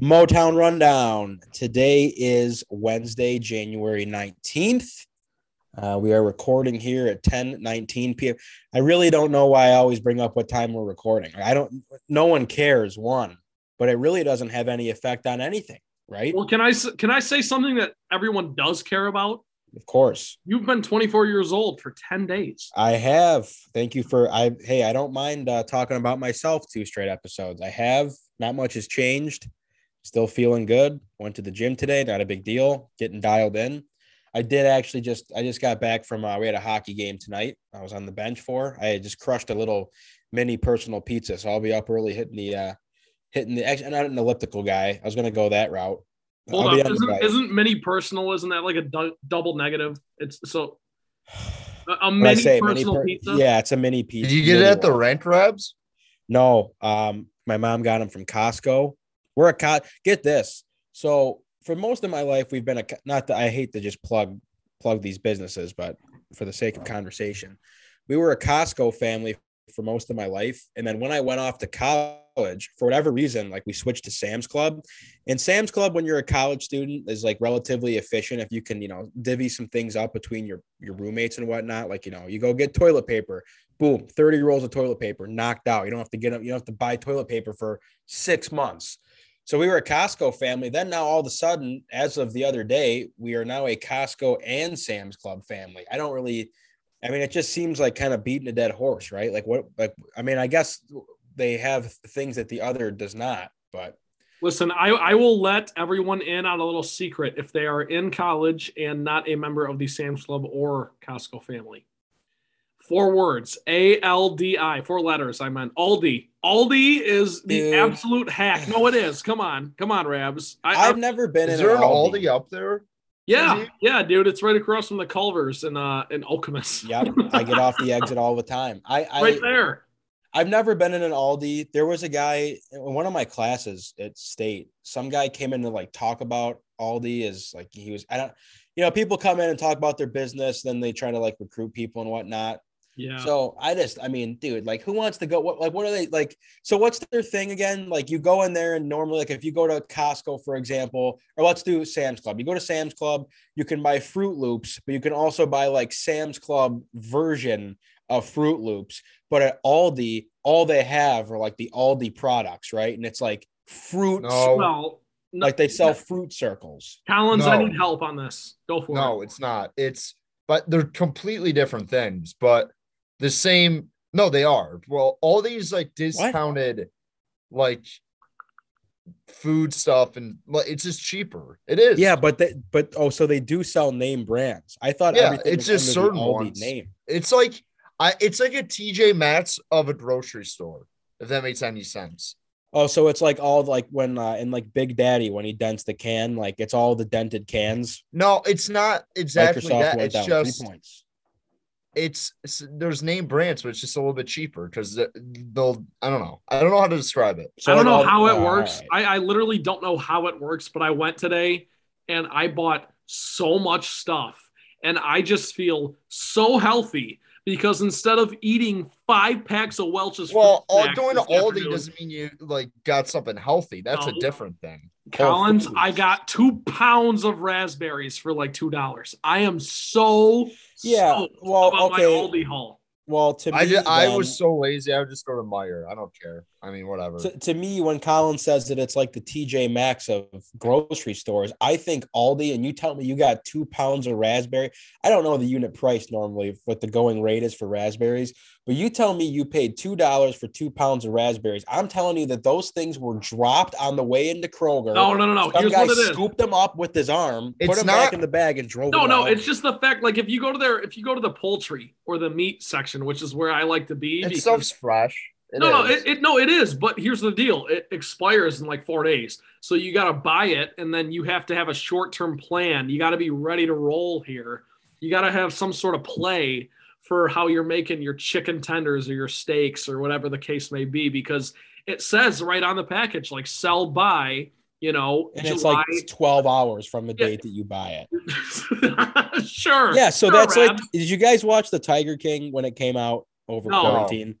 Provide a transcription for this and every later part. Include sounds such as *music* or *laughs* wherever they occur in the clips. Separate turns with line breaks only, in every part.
Motown Rundown. Today is Wednesday, January 19th. Uh, we are recording here at 10 19 p.m. I really don't know why I always bring up what time we're recording. I don't, no one cares, one, but it really doesn't have any effect on anything, right?
Well, can I, can I say something that everyone does care about?
Of course.
You've been 24 years old for 10 days.
I have. Thank you for I hey, I don't mind uh, talking about myself two straight episodes. I have. Not much has changed. Still feeling good. Went to the gym today, not a big deal. Getting dialed in. I did actually just I just got back from uh, we had a hockey game tonight. I was on the bench for. I had just crushed a little mini personal pizza, so I'll be up early hitting the uh hitting the actually I'm not an elliptical guy. I was gonna go that route.
Hold
I'll
up.
on
Isn't, isn't mini personal? Isn't that like a du- double negative? It's so a, a
I
mini
say mini
personal
per-
pizza.
yeah, it's a mini pizza.
Did you get it
mini
at the
one.
rent rabs?
No, um, my mom got them from Costco. We're a co- get this. So for most of my life, we've been a not that I hate to just plug plug these businesses, but for the sake of conversation, we were a Costco family for most of my life. And then when I went off to college, for whatever reason, like we switched to Sam's Club. And Sam's Club, when you're a college student, is like relatively efficient if you can, you know, divvy some things up between your your roommates and whatnot. Like, you know, you go get toilet paper, boom, 30 rolls of toilet paper knocked out. You don't have to get up, you don't have to buy toilet paper for six months. So we were a Costco family. Then now all of a sudden, as of the other day, we are now a Costco and Sam's Club family. I don't really, I mean, it just seems like kind of beating a dead horse, right? Like what, like, I mean, I guess they have things that the other does not, but
Listen, I, I will let everyone in on a little secret if they are in college and not a member of the Sam's Club or Costco family. Four words A L D I, four letters. I meant Aldi. Aldi is the
Dude.
absolute hack. No, it is. Come on. Come on, Rabs. I, I,
I've never been
Is
in
there
an
an
Aldi.
Aldi up there?
yeah, yeah, dude. It's right across from the Culvers in uh in Okemos.
Yep, I get off the exit all the time. I, I
right there.
I've never been in an Aldi. There was a guy in one of my classes at state. Some guy came in to like talk about Aldi is like he was. I don't, you know, people come in and talk about their business, then they try to like recruit people and whatnot.
Yeah.
So I just, I mean, dude, like who wants to go? What, like, what are they like? So what's their thing again? Like you go in there and normally, like if you go to Costco, for example, or let's do Sam's Club. You go to Sam's Club, you can buy Froot Loops, but you can also buy like Sam's Club version of Froot Loops. But at Aldi, all they have are like the Aldi products, right? And it's like fruit,
No.
well, no,
like they sell fruit circles.
Collins, I need help on this. Go for
No,
it.
it's not. It's but they're completely different things, but the same. No, they are. Well, all these like discounted, like food stuff and like it's just cheaper. It is.
Yeah, but they, but oh, so they do sell name brands. I thought
Yeah,
everything
it's just certain ones.
name.
It's like I. It's like a TJ Maxx of a grocery store. If that makes any sense.
Oh, so it's like all like when uh, in like Big Daddy when he dents the can, like it's all the dented cans.
No, it's not exactly
Microsoft
that. It's just. It's, it's there's name brands, but it's just a little bit cheaper because they'll. I don't know. I don't know how to describe it.
So
I don't know how it works.
all right.
I, I literally don't know how it works, but I went today and I bought so much stuff and I just feel so healthy because instead of eating five packs of Welch's
Well, all,
snacks
going to Aldi
afternoon,
doesn't mean you like got something healthy. That's a different thing.
Collins,
Whole
I got two pounds of raspberries for like two dollars. I am so
Yeah, well,
about
okay.
my Aldi haul.
Well, to me,
I just, I was so lazy. I would just go to Meijer. I don't care. I mean, whatever.
to, to me when Colin says that it's like the TJ Maxx of grocery stores. I think Aldi, and you tell me you got two pounds of raspberry. I don't know the unit price normally what the going rate is for raspberries, but you tell me you paid two dollars for two pounds of raspberries. I'm telling you that those things were dropped on the way into Kroger.
No, no, no, no.
Some
Here's
guy
what it is.
scooped them up with his arm, put
It's
them back in the bag, and drove.
No, no,
out.
it's just the fact. Like if you go to their, if you go to the poultry or the meat section, which is where I like to be.
And
because-
stuff's fresh. It
no, no, it, it no, it is. But here's the deal: it expires in like four days, so you got to buy it, and then you have to have a short-term plan. You got to be ready to roll here. You got to have some sort of play for how you're making your chicken tenders or your steaks or whatever the case may be, because it says right on the package, like sell by, you know,
and it's
July.
like 12 hours from the
Yeah.
date that you buy it. *laughs*
sure.
Yeah, so
sure,
that's like did you guys watch the Tiger King when it came out over
No.
quarantine?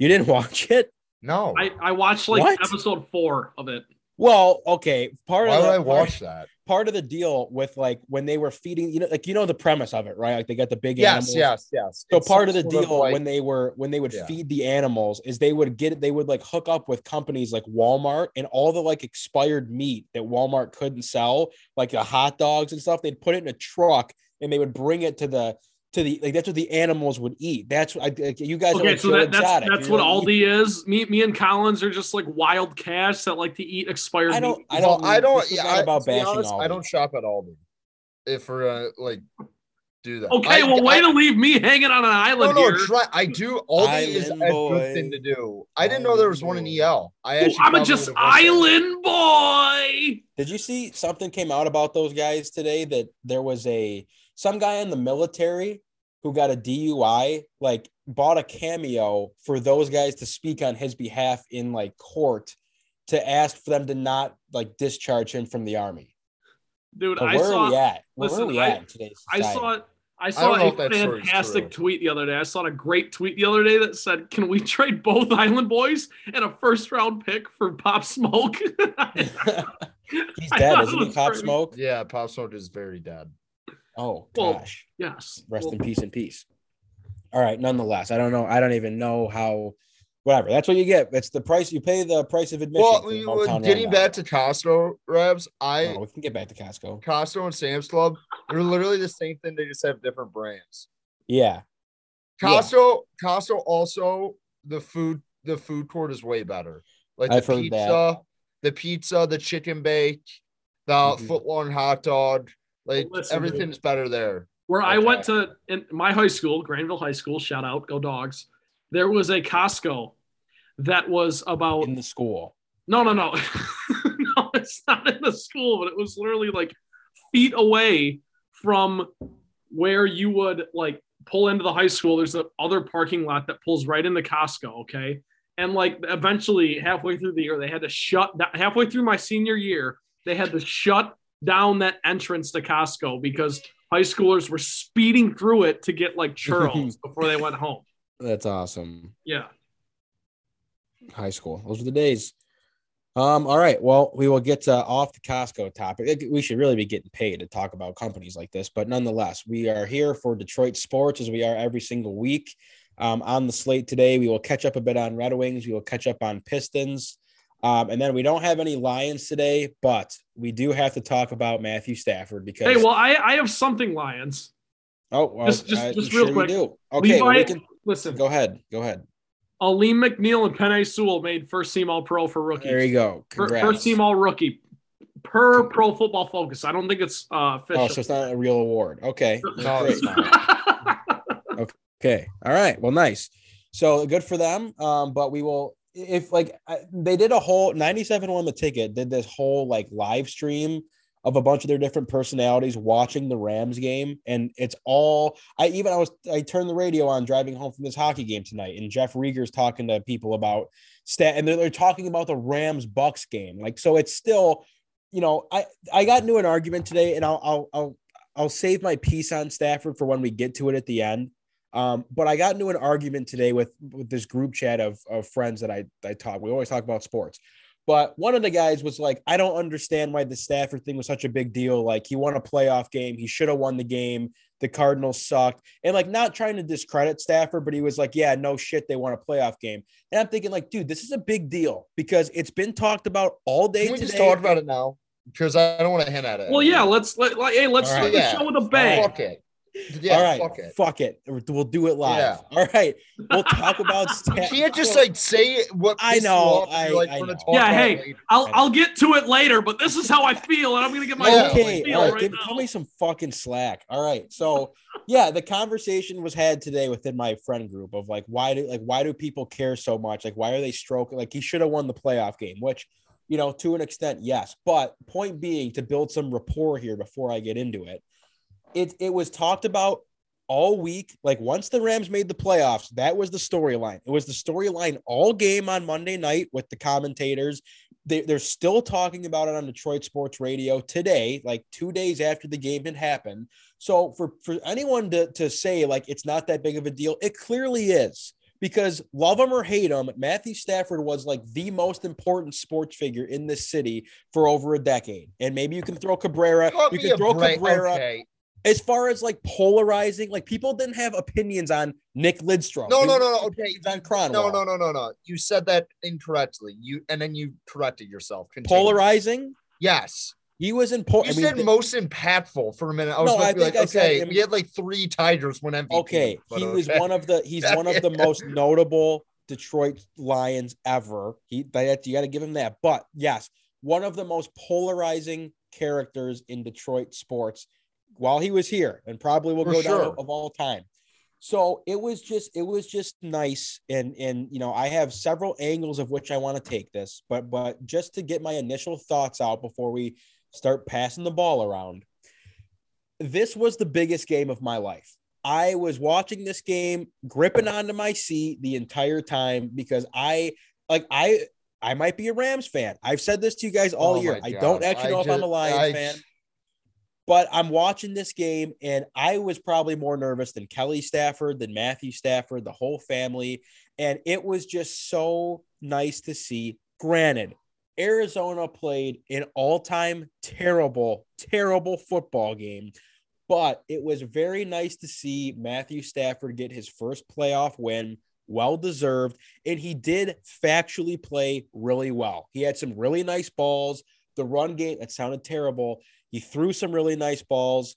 You didn't watch it?
no.
I, I watched like
What?
episode four of it.
Well, okay. Part
Why
of
would
the,
I watch that?
part of the deal with like when they were feeding, you know, like you know the premise of it, right? Like they got the big
Yes,
animals.
yes, yes. Yes.
So
It's
part of the
sort
deal
like-
when they were when they would
Yeah.
feed the animals is they would get they would like hook up with companies like Walmart and all the like expired meat that Walmart couldn't sell, like the hot dogs and stuff. They'd put it in a truck and they would bring it to the to the like that's what the animals would eat. That's what I you guys are
Okay,
like
so that, that's
Exotic.
that's
You're
what
like,
Aldi is. Me, me and Collins are just like wild cats that like to eat expired
I don't
meat.
I don't
I don't. Yeah,
not
I,
about
to
bashing
honest, I don't shop at Aldi. If we're gonna like do that,
Okay,
I,
well, way
I,
to leave me hanging on an island
no,
here.
try. I do. Aldi is a
Island
good thing to do. I didn't know there was one in EL. I
Ooh, I'm a just
would've there.
island boy.
Did you see something came out about those guys today that there was a some guy in the military who got a DUI, like bought a cameo for those guys to speak on his behalf in like court to ask for them to not like discharge him from the army.
Dude,
So
I
where
saw
are we at? Where,
listen,
are we
I-
at in today's
I
society?
saw I saw
know
a
if that story's
fantastic tweet the other day. I saw a great tweet the other day that said, "Can we trade both Island Boys and a first round pick for Pop Smoke?" *laughs* *laughs*
He's dead, isn't
it
he?
was
Cop
great.
Smoke.
Yeah, Pop Smoke is very dead.
Oh
Well,
gosh,
yes.
rest
Well,
in peace and peace. All right, nonetheless, I don't know. I don't even know how. Whatever. That's what you get. It's the price you pay. The price of admission.
Well, we, getting
Rundown.
back to Costco, Rabs, I
Oh, we can get back to Costco.
Costco and Sam's Club, they're literally the same thing. They just have different brands.
Yeah. Yeah.
Costco, Costco also the food the food court is way better. Like
I've
the
heard that.
pizza, the pizza, the chicken bake, the
Mhm.
foot long hot dog, like
Listen, dude.
everything's better there.
where I went to in my high school, Grandville High School, shout out, go dogs. There was a Costco that was about
In the school.
no, no, no, *laughs* no, it's not in the school, but it was literally like feet away from where you would like pull into the high school. There's the other parking lot that pulls right into Costco. Okay. And like eventually halfway through the year, they had to shut that halfway through my senior year, they had to shut down that entrance to Costco because high schoolers were speeding through it to get like churros *laughs* before they went home.
That's awesome.
Yeah.
High school. Those were the days. Um, all right. Well, we will get uh, off the Costco topic. We should really be getting paid to talk about companies like this, but nonetheless, we are here for Detroit sports as we are every single week. Um, on the slate today, we will catch up a bit on Red Wings. We will catch up on Pistons. Um, and then we don't have any Lions today, but we do have to talk about Matthew Stafford because
Hey, well, I, I have something, Lions.
oh, well,
just- just-
uh,
just real
you
quick.
do. Okay, well, we can
listen,
go ahead. Go ahead.
Alim McNeill and Penei Sewell made first team All Pro for rookies.
There you go. Congrats.
First team All Rookie per Pro Football Focus. I don't think it's uh, official.
Oh, so it's not a real award. Okay.
No, it's not.
Okay. All right. Well, nice. So good for them. Um, but we will if like I- they did a whole 97 won the ticket, did this whole like live stream of a bunch of their different personalities watching the Rams game. And it's all I even I was I turned the radio on driving home from this hockey game tonight, and Jeff Riger's talking to people about stat and they're, they're talking about the Rams Bucs game. Like, so it's still, you know, I I got into an argument today, and I'll I'll I'll I'll save my piece on Stafford for when we get to it at the end. Um, but I got into an argument today with, with this group chat of, of friends that I, I talk. We always talk about sports. But one of the guys was like, I don't understand why the Stafford thing was such a big deal. Like he won a playoff game. He should have won the game. The Cardinals sucked. And like not trying to discredit Stafford, but he was like, yeah, no shit, they won a playoff game. And I'm thinking, like, dude, this is a big deal because it's been talked about all day
Can we
today.
just talk about it now? Because I don't want to hint at it.
well, yeah, let's let like, hey, let's
All
start
right.
the
Yeah.
show with a bang.
Fuck it. Yeah,
all right,
fuck it.
fuck it. We'll do it live.
Yeah.
All right, we'll talk about. *laughs*
You
Stafford.
can't just like say what
I know, I-
like,
I know.
Yeah, hey. I'll I'll get to it later, but this is how I feel, and I'm gonna get my
Yeah.
okay,
feel
all right,
right
give,
now.
tell me some fucking slack. All right, so yeah, the conversation was had today within my friend group of like, why do like why do people care so much? Like, why are they stroking? Like, he should have won the playoff game, which you know, to an extent, yes. But point being, to build some rapport here before I get into it, it it was talked about all week. Like once the Rams made the playoffs, that was the storyline. It was the storyline all game on Monday night with the commentators. They, they're still talking about it on Detroit Sports Radio today, like two days after the game had happened. So for for anyone to to say like it's not that big of a deal, it clearly is because love him or hate him, Matthew Stafford was like the most important sports figure in this city for over a decade. And maybe you can throw Cabrera, you can throw
break.
Cabrera.
Okay.
As far as like polarizing, like people didn't have opinions on Nick Lidstrom.
No, no, no, no. Okay.
On.
No, no, no, no, no. You said that incorrectly. You and then you corrected yourself. Continue.
Polarizing.
Yes.
He was in.
You
I mean,
said
th-
most impactful for a minute. I was
No,
about
I
to be like,
I said
okay,
im-
we had like three Tigers win MVP.
okay, he was
okay.
one of the. He's one of the *laughs* most notable Detroit Lions ever. He that you got to give him that. But yes, one of the most polarizing characters in Detroit sports while he was here, and probably will
For
go
sure.
down of all time. So it was just it was just nice, and and you know I have several angles of which I want to take this, but but just to get my initial thoughts out before we start passing the ball around. This was the biggest game of my life. I was watching this game, gripping onto my seat the entire time because I like I I might be a Rams fan. I've said this to you guys all
Oh
year. I don't actually
I
know if I'm a
just-
Lions
I-
fan, but I'm watching this game and I was probably more nervous than Kelly Stafford, than Matthew Stafford, the whole family. And it was just so nice to see. Granted, Arizona played an all time terrible, terrible football game, but it was very nice to see Matthew Stafford get his first playoff win. Well deserved. And he did factually play really well. He had some really nice balls. The run game, that sounded terrible. He threw some really nice balls.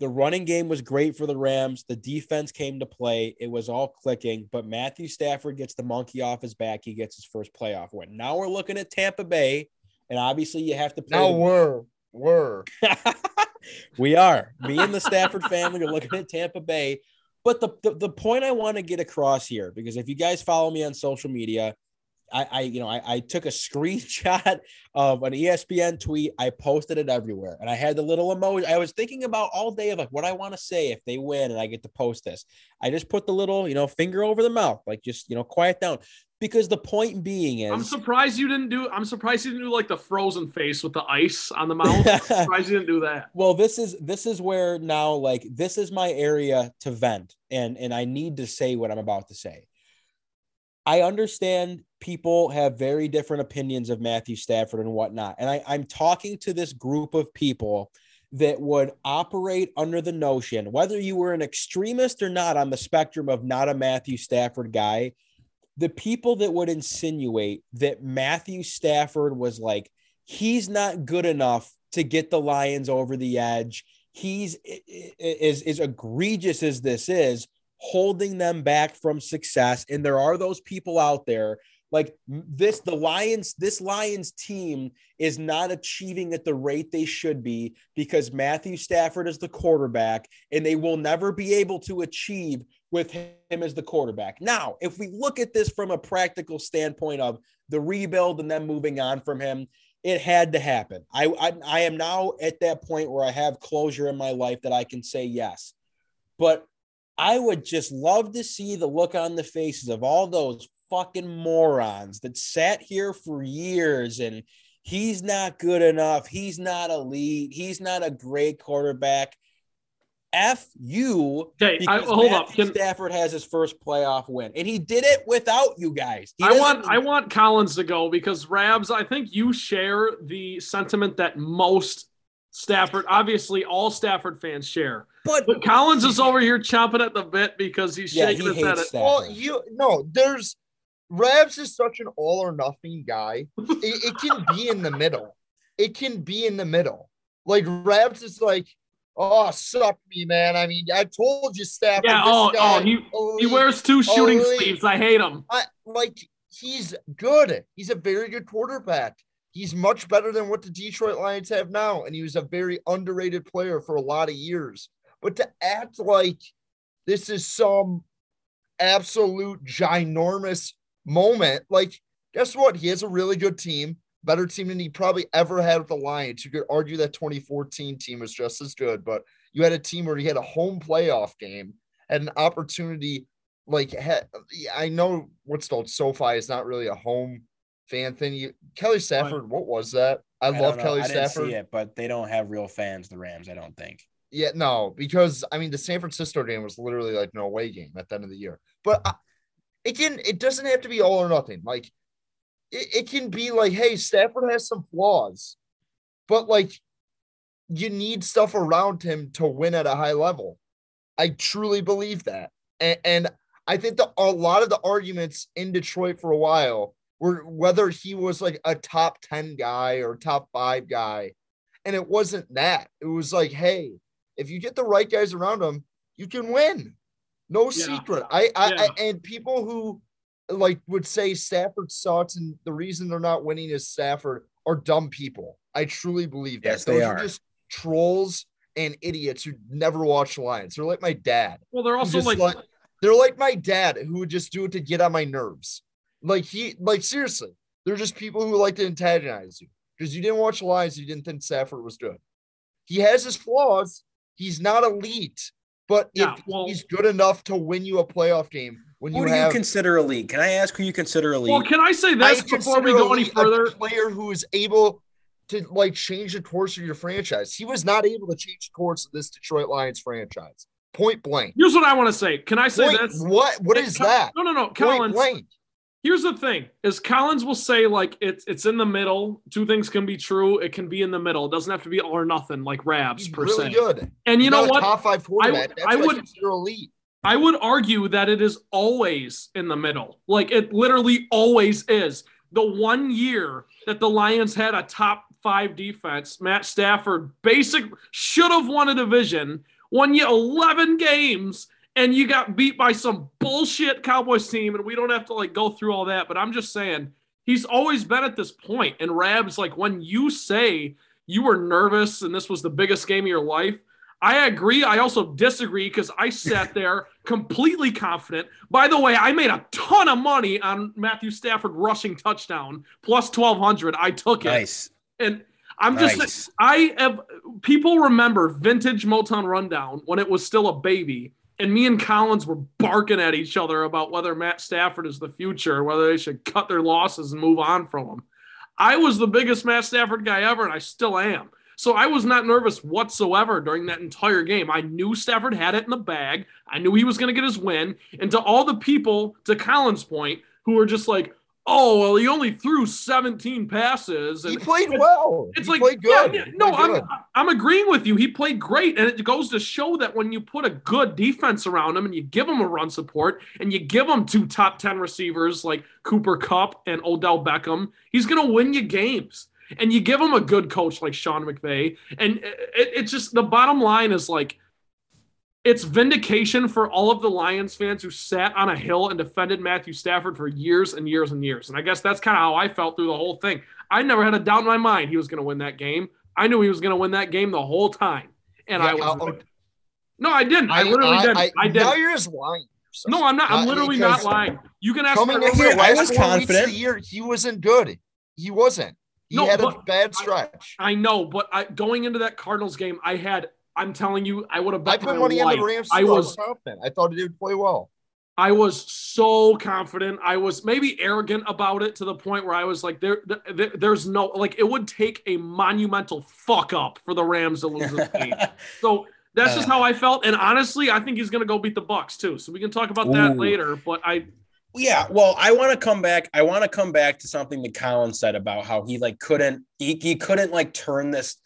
The running game was great for the Rams. The defense came to play. It was all clicking, but Matthew Stafford gets the monkey off his back. He gets his first playoff win. Now we're looking at Tampa Bay, and obviously you have to play.
Now
the-
we're we're *laughs*
we are. Me and the Stafford family are looking at Tampa Bay. But the, the, the point I want to get across here, because if you guys follow me on social media, I, I you know, I, I took a screenshot *laughs* of an ESPN tweet. I posted it everywhere. And I had the little emoji. I was thinking about all day of like what I want to say if they win and I get to post this. I just put the little, you know, finger over the mouth, like just, you know, quiet down. Because the point being is
I'm surprised you didn't do. I'm surprised you didn't do like the frozen face with the ice on the mouth. I'm *laughs* surprised you didn't do that.
well this is this is where now like this is my area to vent and and i need to say what i'm about to say i understand people have very different opinions of matthew stafford and whatnot and I, i'm talking to this group of people that would operate under the notion whether you were an extremist or not on the spectrum of not a matthew stafford guy the people that would insinuate that matthew stafford was like he's not good enough to get the Lions over the edge. He's as as egregious as this is, holding them back from success. And there are those people out there like this. The Lions, this Lions team is not achieving at the rate they should be because Matthew Stafford is the quarterback, and they will never be able to achieve with him as the quarterback. Now, if we look at this from a practical standpoint of the rebuild and then moving on from him, it had to happen. I, I I am now at that point where I have closure in my life that I can say yes. But I would just love to see the look on the faces of all those fucking morons that sat here for years and he's not good enough. He's not elite. He's not a great quarterback. F you.
Okay, I, hold up. Can,
Stafford has his first playoff win, and he did it without you guys. He
I want I want Collins to go because Rabs. I think you share the sentiment that most Stafford, obviously all Stafford fans share.
but
But Collins is over here chomping at the bit because he's
Yeah,
shaking
he
his head. At,
well, you no, there's Rabs is such an all or nothing guy. It, it can be in the middle. It can be in the middle. Like Rabs is like, oh, suck me, man. I mean, I told you, Stafford.
yeah.
this
Oh,
guy,
oh, he he wears two shooting
elite.
sleeves. I hate him.
I like he's good. He's a very good quarterback. He's much better than what the Detroit Lions have now, and he was a very underrated player for a lot of years. But to act like this is some absolute ginormous moment, like guess what? He has a really good team, better team than he probably ever had with the Lions. You could argue that 2014 team was just as good, but you had a team where he had a home playoff game, had an opportunity like I know what's called SoFi is not really a home fan thing. You Kelly Stafford, what was that? I,
don't
love. Kelly
I didn't
Stafford.
see it, but they don't have real fans. The Rams, I don't think.
Yeah, no, because I mean the San Francisco game was literally like no away game at the end of the year. But I, it can it doesn't have to be all or nothing. Like it, it can be like, hey, Stafford has some flaws, but like you need stuff around him to win at a high level. I truly believe that. And, and I think that a lot of the arguments in Detroit for a while were whether he was like a top 10 guy or top five guy. And it wasn't that. It was like, hey, if you get the right guys around him, you can win. No yeah. secret. I, I, yeah. I, and people who like would say Stafford sucks and the reason they're not winning is Stafford are dumb people. I truly believe that.
Yes, Those they are. are
just trolls and idiots who never watch Lions. They're like my dad.
Well, they're also like, like
they're like my dad who would just do it to get on my nerves. Like he like seriously, they're just people who like to antagonize you because you didn't watch Lions, you didn't think Stafford was good. He has his flaws. He's not elite, but yeah, well, he's good enough to win you a playoff game when
who
you
do
have,
you consider elite? Can I ask who you consider elite?
Well, can I say this I before we go any further?
A player who is able to like change the course of your franchise. He was not able to change the course of this Detroit Lions franchise. Point blank.
Here's what I want to say. Can I say
Point,
this?
What? What is that?
No, no, no. Collins. blank. Here's the thing: is Collins will say like it's it's in the middle. Two things can be true. It can be in the middle. It doesn't have to be all or nothing like Rabs
He's
per
really
se.
Good.
And you
He's
know what?
Top five quarterback.
I, I would.
elite.
I would argue that it is always in the middle. Like it literally always is. The one year that the Lions had a top five defense, Matt Stafford basic should have won a division, won you 11 games, and you got beat by some bullshit Cowboys team. And we don't have to like go through all that, but I'm just saying he's always been at this point. And Rabs, like when you say you were nervous and this was the biggest game of your life, I agree. I also disagree because I sat *laughs* there completely confident. By the way, I made a ton of money on Matthew Stafford rushing touchdown plus 1200. I took it.
Nice.
And I'm just nice. I have people remember vintage Motown rundown when it was still a baby. And me and Collins were barking at each other about whether Matt Stafford is the future, whether they should cut their losses and move on from him. I was the biggest Matt Stafford guy ever, and I still am. So I was not nervous whatsoever during that entire game. I knew Stafford had it in the bag. I knew he was going to get his win. And to all the people, to Collins' point, who were just like, oh well he only threw 17 passes
and he played well.
it's
he
like
played good.
Yeah, no i'm i'm agreeing with you. He played great and it goes to show that when you put a good defense around him and you give him a run support and you give him two top 10 receivers like Cooper Kupp and odell beckham he's going to win you games. And you give him a good coach like sean mcvay and it, it's just the bottom line is like it's vindication for all of the Lions fans who sat on a hill and defended Matthew Stafford for years and years and years. And I guess that's kind of how I felt through the whole thing. I never had a doubt in my mind he was going to win that game. I knew he was going to win that game the whole time. And yeah, I was. Uh, no, I didn't. I, I literally I, didn't. I, I, did.
Now you're just lying.
No, I'm not. I'm literally not lying. You can ask.
Coming in here, I was confident. The year, he wasn't good. He wasn't. He no, had a bad stretch.
I, know, but I, going into that Cardinals game, I had I'm telling you, I would have
bet I put money on the Rams. I was confident. I thought he would play well.
I was so confident. I was maybe arrogant about it to the point where I was like, there, there there's no like it would take a monumental fuck up for the Rams to lose this game. *laughs* so that's just uh. how I felt. And honestly, I think he's gonna go beat the Bucs too. So we can talk about that later. But I
yeah, well, I want to come back. I want to come back to something that Colin said about how he like couldn't he, he couldn't like turn this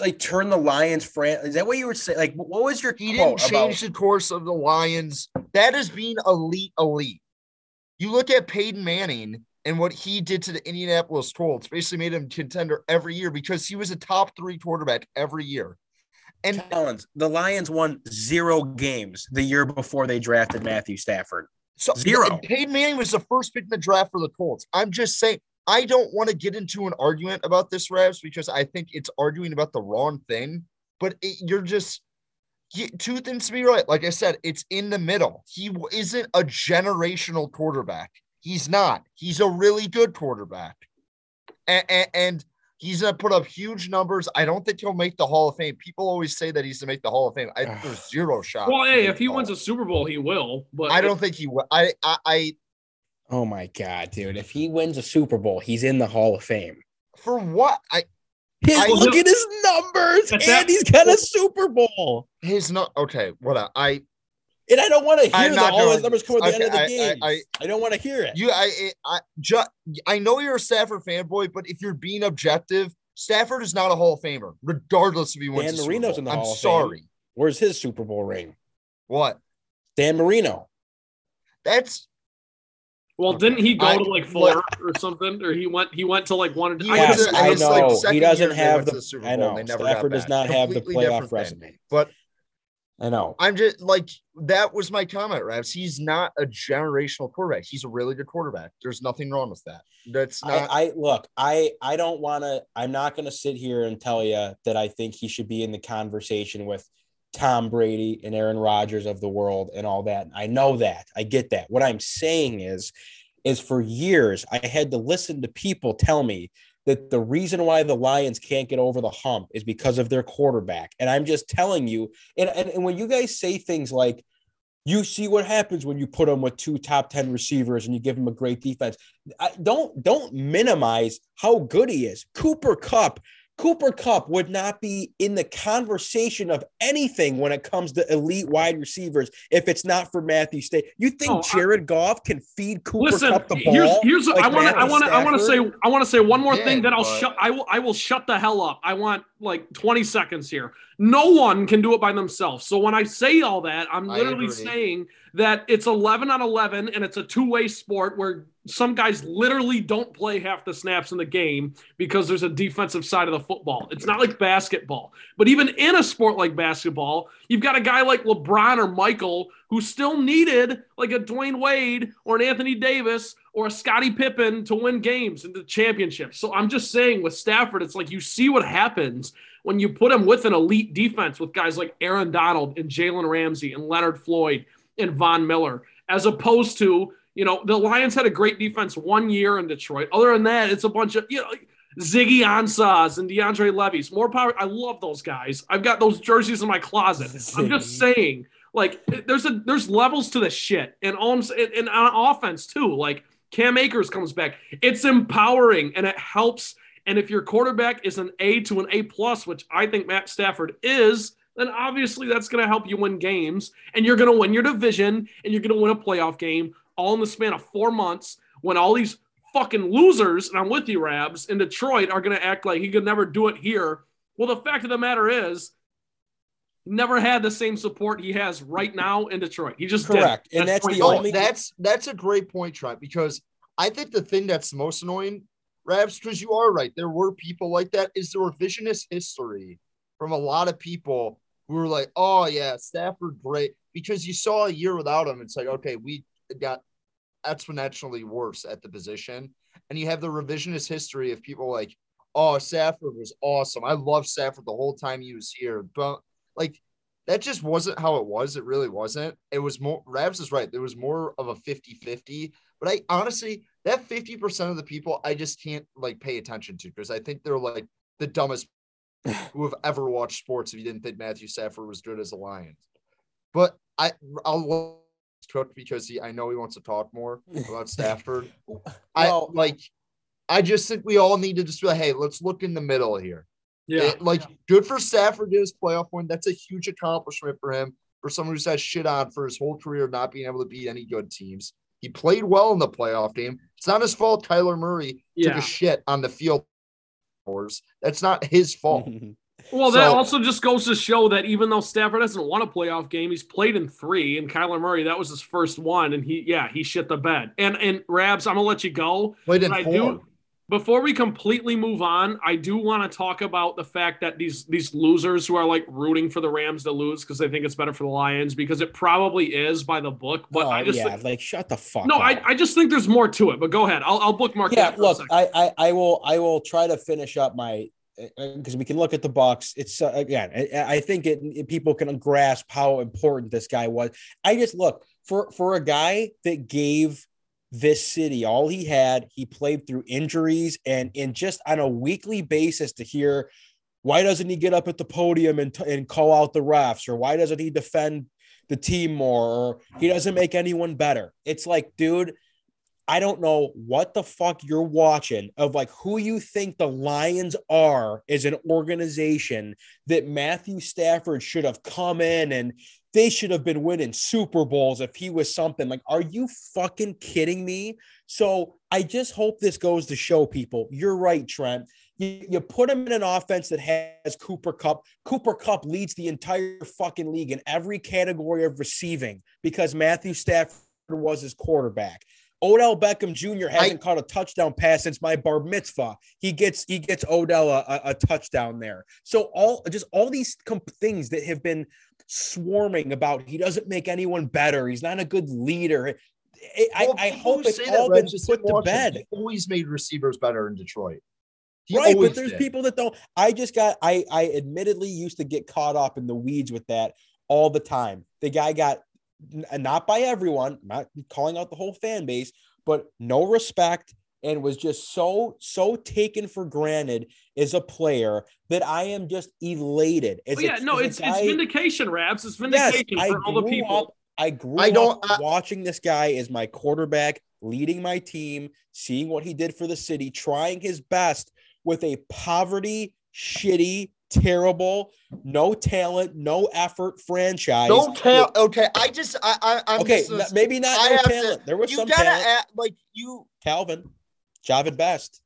like turn the Lions fran? Is that what you were saying? Like, what was your?
He didn't change about- the course of the Lions. That is being elite, elite. You look at Peyton Manning and what he did to the Indianapolis Colts. Basically, made him contender every year because he was a top three quarterback every year.
And Collins, the Lions won zero games the year before they drafted Matthew Stafford. So zero.
Peyton Manning was the first pick in the draft for the Colts. I'm just saying I don't want to get into an argument about this, Revs, because I think it's arguing about the wrong thing. But it, you're just you, two things to be right. Like I said, it's in the middle. He isn't a generational quarterback. He's not. He's a really good quarterback, and, and, and he's gonna put up huge numbers. I don't think he'll make the Hall of Fame. People always say that he's to make the Hall of Fame. I, there's *sighs* zero shot.
Well, hey, if he wins a Super Bowl, he will. But
I don't think he will. I, I, I
Oh my god, dude! If he wins a Super Bowl, he's in the Hall of Fame.
For what? I
his, I, look at his numbers, and he's got a Super Bowl.
He's not okay. What I
And I don't want to hear that all those numbers come at the end of the game. I, I, I, don't want to hear it.
You, I, I, just, I know you're a Stafford fanboy, but if you're being objective, Stafford is not a Hall of Famer, regardless if he wins. Dan Marino's in the Hall I'm Hall of sorry. Fame.
Where's his Super Bowl ring?
What?
Dan Marino.
That's
well, didn't he go I, to like four what? or something, or he went he went to like one?
Yes, I, I know like he doesn't have the. the I know Stafford does not have the playoff resume,
but
I know.
I'm just like that was my comment, Rabs. He's not a generational quarterback. He's a really good quarterback. There's nothing wrong with that. That's not.
I, I look. I I don't want to. I'm not going to sit here and tell you that I think he should be in the conversation with Tom Brady and Aaron Rodgers of the world and all that. I know that. I get that. What I'm saying is, is for years I had to listen to people tell me that the reason why the Lions can't get over the hump is because of their quarterback. And I'm just telling you, and, and, and when you guys say things like, you see what happens when you put them with two top 10 receivers and you give them a great defense. I, don't don't minimize how good he is. Cooper Kupp Cooper Kupp would not be in the conversation of anything when it comes to elite wide receivers if it's not for Matthew State. You think oh, Jared I, Goff can feed Cooper listen, Kupp the ball?
Here's, here's like I want to I want to I want to say I want to say one more yeah, thing that I'll shut I will I will shut the hell up. I want like 20 seconds here. No one can do it by themselves. So when I say all that, I'm literally saying that it's 11 on 11 and it's a two-way sport where some guys literally don't play half the snaps in the game because there's a defensive side of the football. It's not like basketball. But even in a sport like basketball, you've got a guy like LeBron or Michael who still needed like a Dwyane Wade or an Anthony Davis or a Scottie Pippen to win games and the championships. So I'm just saying with Stafford, it's like you see what happens when you put him with an elite defense with guys like Aaron Donald and Jalen Ramsey and Leonard Floyd and Von Miller, as opposed to, you know, the Lions had a great defense one year in Detroit. Other than that, it's a bunch of, you know, Ziggy Ansahs and DeAndre Levy's. More power. I love those guys. I've got those jerseys in my closet. I'm just saying, like, there's a there's levels to the shit, and on and on offense too. Like Cam Akers comes back. It's empowering and it helps. And if your quarterback is an A to an A plus, which I think Matt Stafford is, then obviously that's going to help you win games and you're going to win your division and you're going to win a playoff game all in the span of four months when all these fucking losers, and I'm with you, Rabs, in Detroit are going to act like he could never do it here. Well, the fact of the matter is, never had the same support he has right now in Detroit. He just correct,
did. and that's, that's the only. That's that's a great point, Trent, because I think the thing that's the most annoying, Rabs, because you are right, there were people like that. Is the revisionist history from a lot of people who were like, "Oh yeah, Stafford great," because you saw a year without him. It's like, okay, we got exponentially worse at the position, and you have the revisionist history of people like, "Oh, Stafford was awesome. I love Stafford the whole time he was here," but like that just wasn't how it was. It really wasn't. It was more, Rabs is right. There was more of a 50 50. But I honestly, that 50% of the people I just can't like pay attention to because I think they're like the dumbest who have ever watched sports if you didn't think Matthew Stafford was good as a Lion. But I, I'll cook because he, I know he wants to talk more about *laughs* Stafford. well, I like, I just think we all need to just be like, hey, let's look in the middle here. Yeah. It, like, good for Stafford to his playoff win. That's a huge accomplishment for him, for someone who's had shit on for his whole career, not being able to beat any good teams. He played well in the playoff game. It's not his fault Kyler Murray yeah. took a shit on the field. That's not his fault. *laughs*
Well, that also just goes to show that even though Stafford hasn't won a playoff game, he's played in three, and Kyler Murray that was his first one, and he yeah he shit the bed. And and Rabs, I'm gonna let you go.
Played in four. I do,
before we completely move on, I do want to talk about the fact that these these losers who are like rooting for the Rams to lose because they think it's better for the Lions because it probably is by the book. But oh, I just
yeah, like shut the fuck.
No, I, I just think there's more to it. But go ahead, I'll, I'll bookmark.
Yeah, look, I, I I will I will try to finish up my because uh, we can look at the Bucs. It's uh, again, I, I think it, it, people can grasp how important this guy was. I just look for for a guy that gave this city. All he had, he played through injuries and in just on a weekly basis to hear why doesn't he get up at the podium and, t- and call out the refs or why doesn't he defend the team more or he doesn't make anyone better. It's like, dude, I don't know what the fuck you're watching of like who you think the Lions are as an organization that Matthew Stafford should have come in and they should have been winning Super Bowls if he was something like, are you fucking kidding me? So I just hope this goes to show people you're right, Trent. You, you put him in an offense that has Cooper Kupp. Cooper Kupp leads the entire fucking league in every category of receiving because Matthew Stafford was his quarterback. Odell Beckham Jr. hasn't I, caught a touchdown pass since my bar mitzvah. He gets he gets Odell a, a touchdown there. So all just all these comp- things that have been swarming about he doesn't make anyone better. He's not a good leader. I, well, I, I hope it's all been put to bed.
He always made receivers better in Detroit.
He right, but there's did. people that don't. I just got. I I admittedly used to get caught up in the weeds with that all the time. The guy got not by everyone, not calling out the whole fan base, but no respect and was just so so taken for granted as a player that I am just elated.
As yeah, a, no, it's guy, it's vindication, Rabs. It's vindication yes, for all the people.
Up, I grew I don't, up I, watching this guy as my quarterback, leading my team, seeing what he did for the city, trying his best with a poverty, shitty, terrible, no talent, no effort franchise.
No talent. Okay, I just I, I am
okay. Just, maybe not I no talent. To, there was some gotta talent.
Act, like you,
Calvin, Jahvid Best.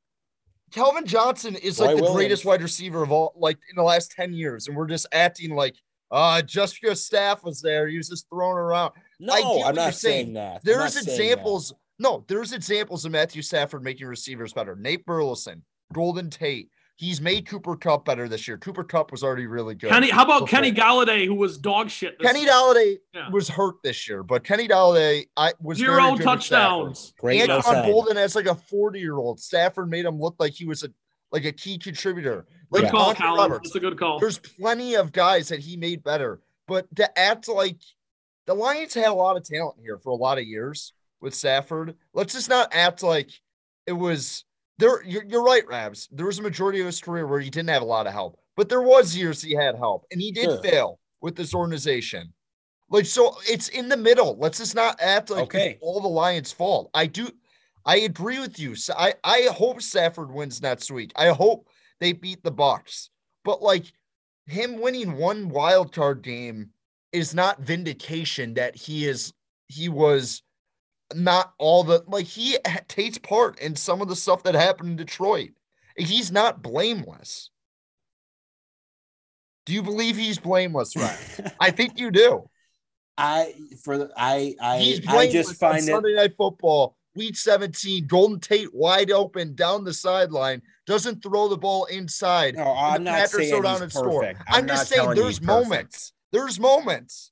Calvin Johnson is Roy like the Williams. greatest wide receiver of all, like in the last ten years, and we're just acting like, uh, just because staff was there, he was just thrown around.
No, I'm not saying, saying that.
There's examples. No, there's examples of Matthew Stafford making receivers better. Nate Burleson, Golden Tate, He's made Cooper Kupp better this year. Cooper Kupp was already really good.
Kenny, how about before. Kenny Golladay, who was dog shit?
Kenny Golladay yeah. was hurt this year, but Kenny Golladay, I was
zero touchdowns.
Great Anquan Boldin as like a 40 year old. Stafford made him look like he was a like a key contributor. Like
good call, Roberts. That's a good call.
There's plenty of guys that he made better, but to act like the Lions had a lot of talent here for a lot of years with Stafford. Let's just not act like it was there you're, you're right, Rabs. There was a majority of his career where he didn't have a lot of help, but there was years he had help, and he did sure. fail with this organization. Like so, it's in the middle. Let's just not act like okay. all the Lions' fault. I do, I agree with you. So I I hope Stafford wins next week. I hope they beat the Bucs, but like him winning one wild card game is not vindication that he is he was not all the like he takes part in some of the stuff that happened in Detroit. He's not blameless. Do you believe he's blameless, right? I think you do. *laughs*
I for the, I I he's I just find it
Sunday night football, week 17, Golden Tate wide open down the sideline, doesn't throw the ball inside.
No, I'm not saying he's perfect. Score.
I'm, I'm just saying there's moments. There's moments.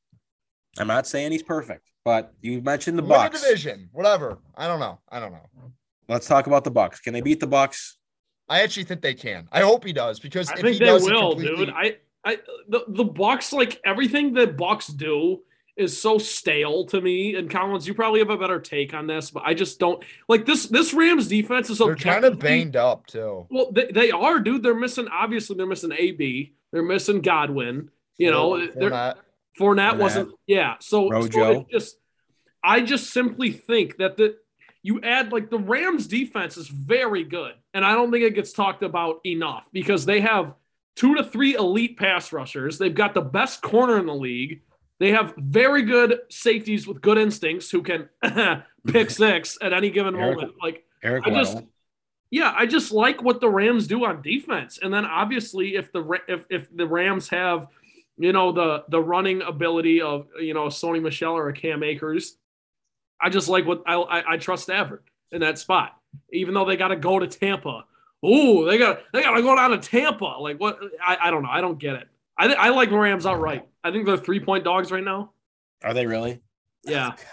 I'm not saying he's perfect. But you mentioned the Bucs
division, whatever. I don't know. I don't know.
Let's talk about the Bucs. Can they beat the Bucs?
I actually think they can. I hope he does because
I
think
they will, completely... dude. I, I, the the Bucs like everything that Bucs do is so stale to me. And Collins, you probably have a better take on this, but I just don't like this. This Rams defense is so
they're kind of banged up too.
Well, they, they are, dude. They're missing. Obviously, they're missing AB. They're missing Godwin. You know, they're Fournette, wasn't. Yeah. So, so just, I just simply think that the you add like the Rams defense is very good, and I don't think it gets talked about enough because they have two to three elite pass rushers. They've got the best corner in the league. They have very good safeties with good instincts who can *laughs* pick *laughs* six at any given Eric, moment. Like
Eric,
I just, yeah, I just like what the Rams do on defense. And then obviously, if the if if the Rams have you know the the running ability of you know Sony Michel or a Cam Akers. I just like what I I, I trust Stafford in that spot, even though they got to go to Tampa. Oh, they got they got to go down to Tampa. Like what? I, I don't know. I don't get it. I th- I like Rams outright. I think they're three point dogs right now.
Are they really?
Yeah. Oh,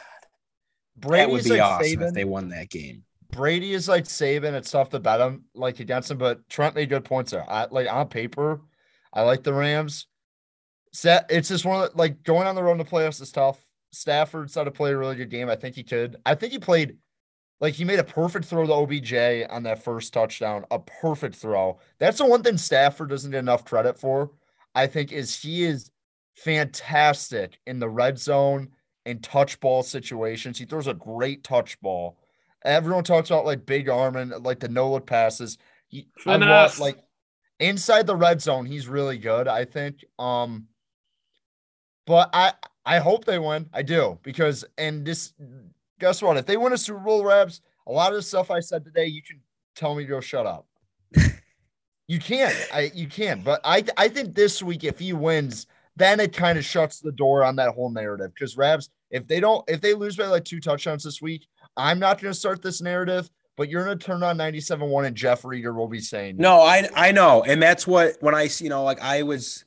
Brady that would be like awesome Saban. if they won that game.
Brady is like Saban. It's tough to bet him like against him, but Trent made good points there. I like on paper, I like the Rams. It's just one of the, like going on the road in the playoffs is tough. Stafford started to play a really good game. I think he could. I think he played like he made a perfect throw to OBJ on that first touchdown. A perfect throw. That's the one thing Stafford doesn't get enough credit for. I think is he is fantastic in the red zone and touch ball situations. He throws a great touch ball. Everyone talks about like big arm and like the no look passes. He, I want, like inside the red zone, he's really good. I think. Um, but I I hope they win. I do because and this guess what? If they win a Super Bowl, Rabs, a lot of the stuff I said today, you can tell me to go shut up. *laughs* you can't. I you can't. But I I think this week if he wins, then it kind of shuts the door on that whole narrative. Because Rabs, if they don't, if they lose by like two touchdowns this week, I'm not going to start this narrative. But you're going to turn on 97.1 and Jeff Riger will be saying,
No, I I know, and that's what when I see you know like I was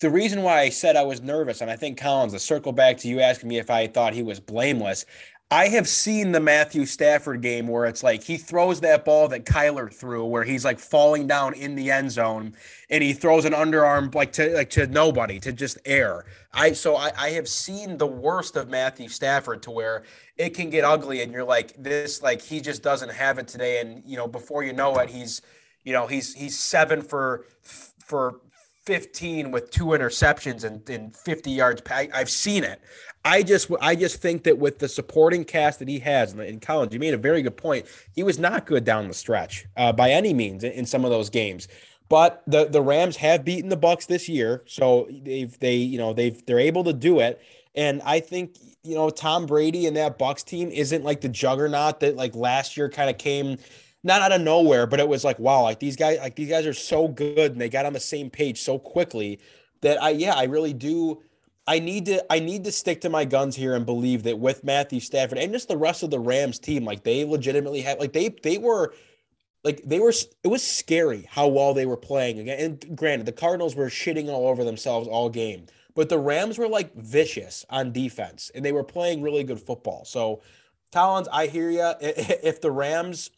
the reason why I said I was nervous, and I think Collins, to circle back to you asking me if I thought he was blameless, I have seen the Matthew Stafford game where it's like he throws that ball that Kyler threw, where he's like falling down in the end zone, and he throws an underarm like to like to nobody to just air. I so I, I have seen the worst of Matthew Stafford to where it can get ugly, and you're like this like he just doesn't have it today, and you know before you know it, he's you know he's he's seven for for 15 with two interceptions and, and 50 yards. I, have seen it. I just I just think that with the supporting cast that he has in college, you made a very good point. He was not good down the stretch uh, by any means in, in some of those games. But the the Rams have beaten the Bucs this year, so they've they you know they've they're able to do it. And I think you know Tom Brady and that Bucs team isn't like the juggernaut that like last year kind of came not out of nowhere, but it was like wow, like these guys like these guys are so good and they got on the same page so quickly that I yeah I really do I need to I need to stick to my guns here and believe that with Matthew Stafford and just the rest of the Rams team, like they legitimately had like they they were like they were it was scary how well they were playing again. And granted, the Cardinals were shitting all over themselves all game, but the Rams were like vicious on defense and they were playing really good football. So, Collins, I hear you. *laughs* If the Rams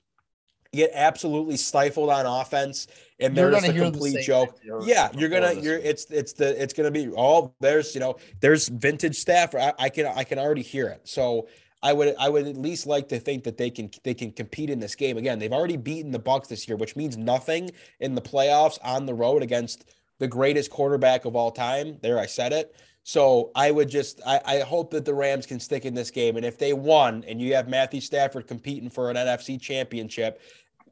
get absolutely stifled on offense and you're there's a complete joke. Yeah, you're gonna you're it's it's the it's gonna be all there's you know there's vintage staff. I, I can I can already hear it. So I would I would at least like to think that they can they can compete in this game again. They've already beaten the Bucs this year, which means nothing in the playoffs on the road against the greatest quarterback of all time. There, I said it. So I would just I, I hope that the Rams can stick in this game. And if they won and you have Matthew Stafford competing for an NFC championship,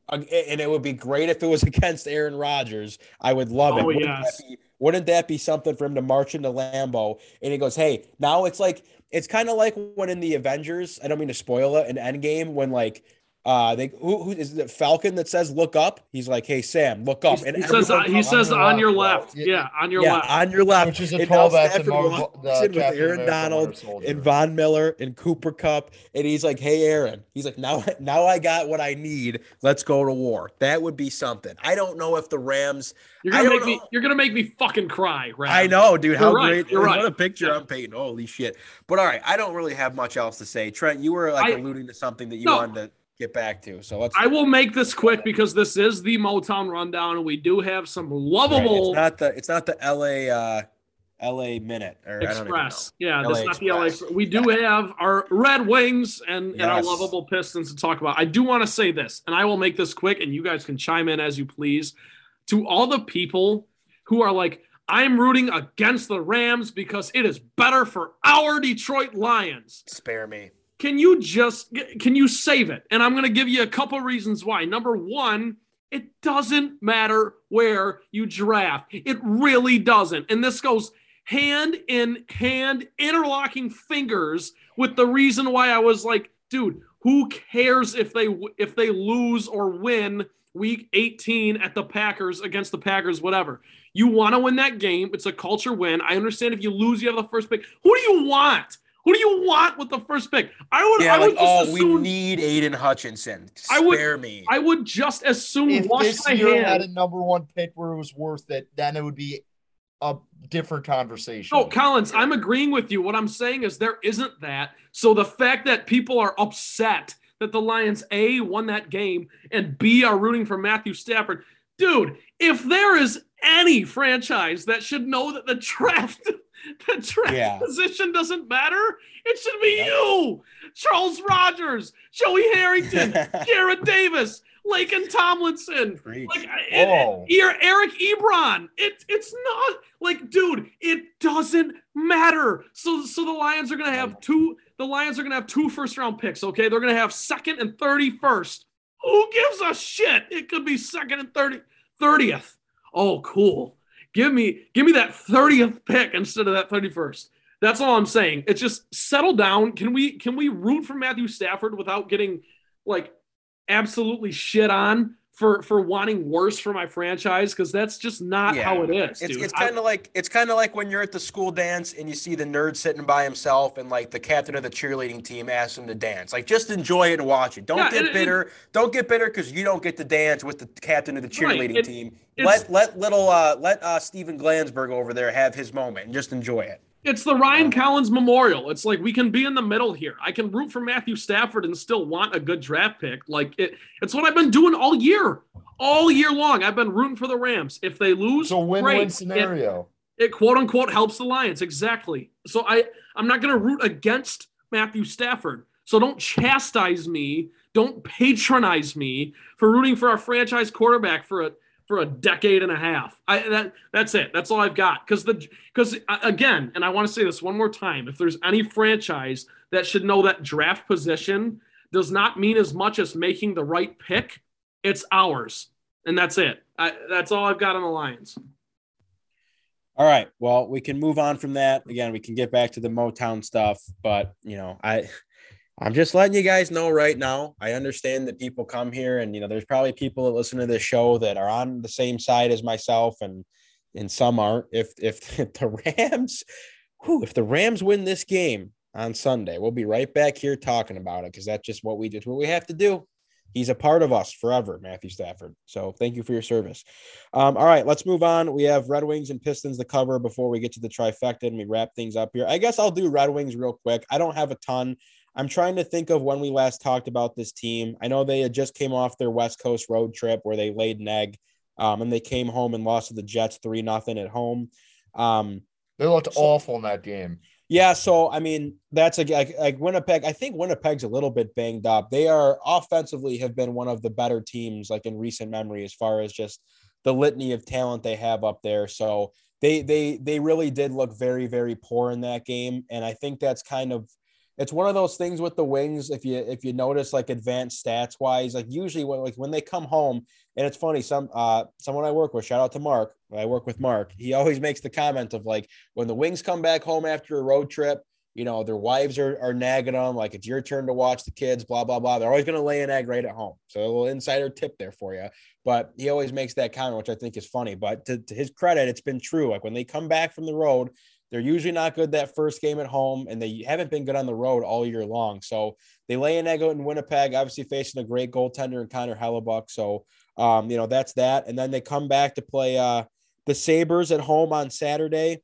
uh, and it would be great if it was *laughs* against Aaron Rodgers. I would love oh, it. Wouldn't, yes. that be, wouldn't that be something for him to march into Lambeau? And he goes, "Hey, now it's like it's kind of like when in the Avengers. I don't mean to spoil it. An Endgame when like uh, they who, who is it? Falcon that says "Look up." He's like, "Hey Sam, look up."
And he says, uh, "He says on, on your left, left. Yeah, on your
yeah,
left,
on your left." Which is a callback to Marvel, with Aaron Donald and Von Miller and Cooper Kupp, and he's like, "Hey Aaron," he's like, "Now, *laughs* now I got what I need. Let's go to war." That would be something. I don't know if the Rams.
You're gonna make know. me. You're gonna make me fucking cry. Rams.
I know, dude. You're how right, great! You're right. What a picture yeah. I'm painting. Holy shit! But all right, I don't really have much else to say. Trent, you were like I, alluding to something that you no, wanted to get back to. So let's.
I will make this quick because this is the Motown rundown, and we do have some lovable.
Right. It's not the. It's not the L.A. Uh, L.A. Minute or
Express. Yeah, LA that's not the LA. We do *laughs* have our Red Wings and, yes. and our lovable Pistons to talk about. I do want to say this, and I will make this quick, and you guys can chime in as you please. To all the people who are like, I'm rooting against the Rams because it is better for our Detroit Lions.
Spare me.
Can you just can you save it? And I'm going to give you a couple reasons why. Number 1, it doesn't matter where you draft. It really doesn't. And this goes hand in hand interlocking fingers with the reason why I was like, dude, who cares if they if they lose or win week 18 at the Packers against the Packers whatever. You want to win that game. It's a culture win. I understand if you lose you have the first pick. Who do you want? Who do you want with the first pick? I would.
Yeah,
I would
like, oh, assume, we need Aidan Hutchinson. Spare
I would,
me.
I would just as soon
if
wash
this
my
year
hand.
had a number one pick where it was worth it, then it would be a different conversation.
No, Collins, I'm agreeing with you. What I'm saying is there isn't that. So the fact that people are upset that the Lions A won that game and B are rooting for Matthew Stafford, dude, if there is any franchise that should know that the *laughs* draft *laughs* the draft yeah. position doesn't matter. It should be yep. you, Charles Rogers, Joey Harrington, *laughs* Jarrad Davis, Laken Tomlinson, Preach. like it, it, Eric Ebron. It, it's not like, dude, it doesn't matter. So, so the Lions are gonna have two. the Lions are going to have two first round picks. Okay, they're going to have second and thirty first. Who gives a shit? It could be second and 30, 30th. Oh, cool. Give me give me that 30th pick instead of that 31st. That's all I'm saying. It's just settle down. Can we can we root for Matthew Stafford without getting like absolutely shit on for for wanting worse for my franchise because that's just not yeah. how it is.
It's, it's kind of like it's kind of like when you're at the school dance and you see the nerd sitting by himself and like the captain of the cheerleading team asks him to dance. Like just enjoy it and watch it. Don't yeah, get it, bitter. It, don't get bitter because you don't get to dance with the captain of the cheerleading right, team. Let let little uh, let uh, Steven Glansberg over there have his moment and just enjoy it.
It's the Ryan Collins Memorial. It's like we can be in the middle here. I can root for Matthew Stafford and still want a good draft pick. Like it, it's what I've been doing all year, all year long. I've been rooting for the Rams. If they lose,
it's a win-win scenario.
It, it quote unquote helps the Lions exactly. So I, I'm not going to root against Matthew Stafford. So don't chastise me. Don't patronize me for rooting for our franchise quarterback for a for a decade and a half. I that that's it. That's all I've got. Because the because uh, again, and I want to say this one more time: if there's any franchise that should know that draft position does not mean as much as making the right pick, it's ours, and that's it. I, that's all I've got on the Lions.
All right. Well, we can move on from that. Again, we can get back to the Motown stuff, but you know, I I'm just letting you guys know right now. I understand that people come here and you know there's probably people that listen to this show that are on the same side as myself and and some aren't. If if, *laughs* the Rams whew, if the Rams win this game on Sunday, we'll be right back here talking about it because that's just what we do. what we have to do. He's a part of us forever, Matthew Stafford. So thank you for your service. Um, all right, let's move on. We have Red Wings and Pistons to cover before we get to the trifecta and we wrap things up here. I guess I'll do Red Wings real quick. I don't have a ton. I'm trying to think of when we last talked about this team. I know they had just came off their West Coast road trip where they laid an egg, um, and they came home and lost to the Jets three nothing at home. Um,
they looked so, awful in that game.
Yeah, so I mean that's a, like like Winnipeg. I think Winnipeg's a little bit banged up. They are offensively have been one of the better teams like in recent memory as far as just the litany of talent they have up there. So they they they really did look very very poor in that game, and I think that's kind of it's one of those things with the wings if you if you notice like advanced stats wise like usually when like when they come home and it's funny some uh someone i work with shout out to mark i work with mark he *laughs* always makes the comment of like when the wings come back home after a road trip you know their wives are, are nagging them like it's your turn to watch the kids blah blah blah they're always going to lay an egg right at home. So a little insider tip there for you but he always makes that comment which i think is funny but to, to his credit it's been true like when they come back from the road they're usually not good that first game at home, and they haven't been good on the road all year long. So they lay an egg out in Winnipeg, obviously facing a great goaltender in Connor Hellebuyck. So, um, you know, that's that. And then they come back to play uh, the Sabres at home on Saturday.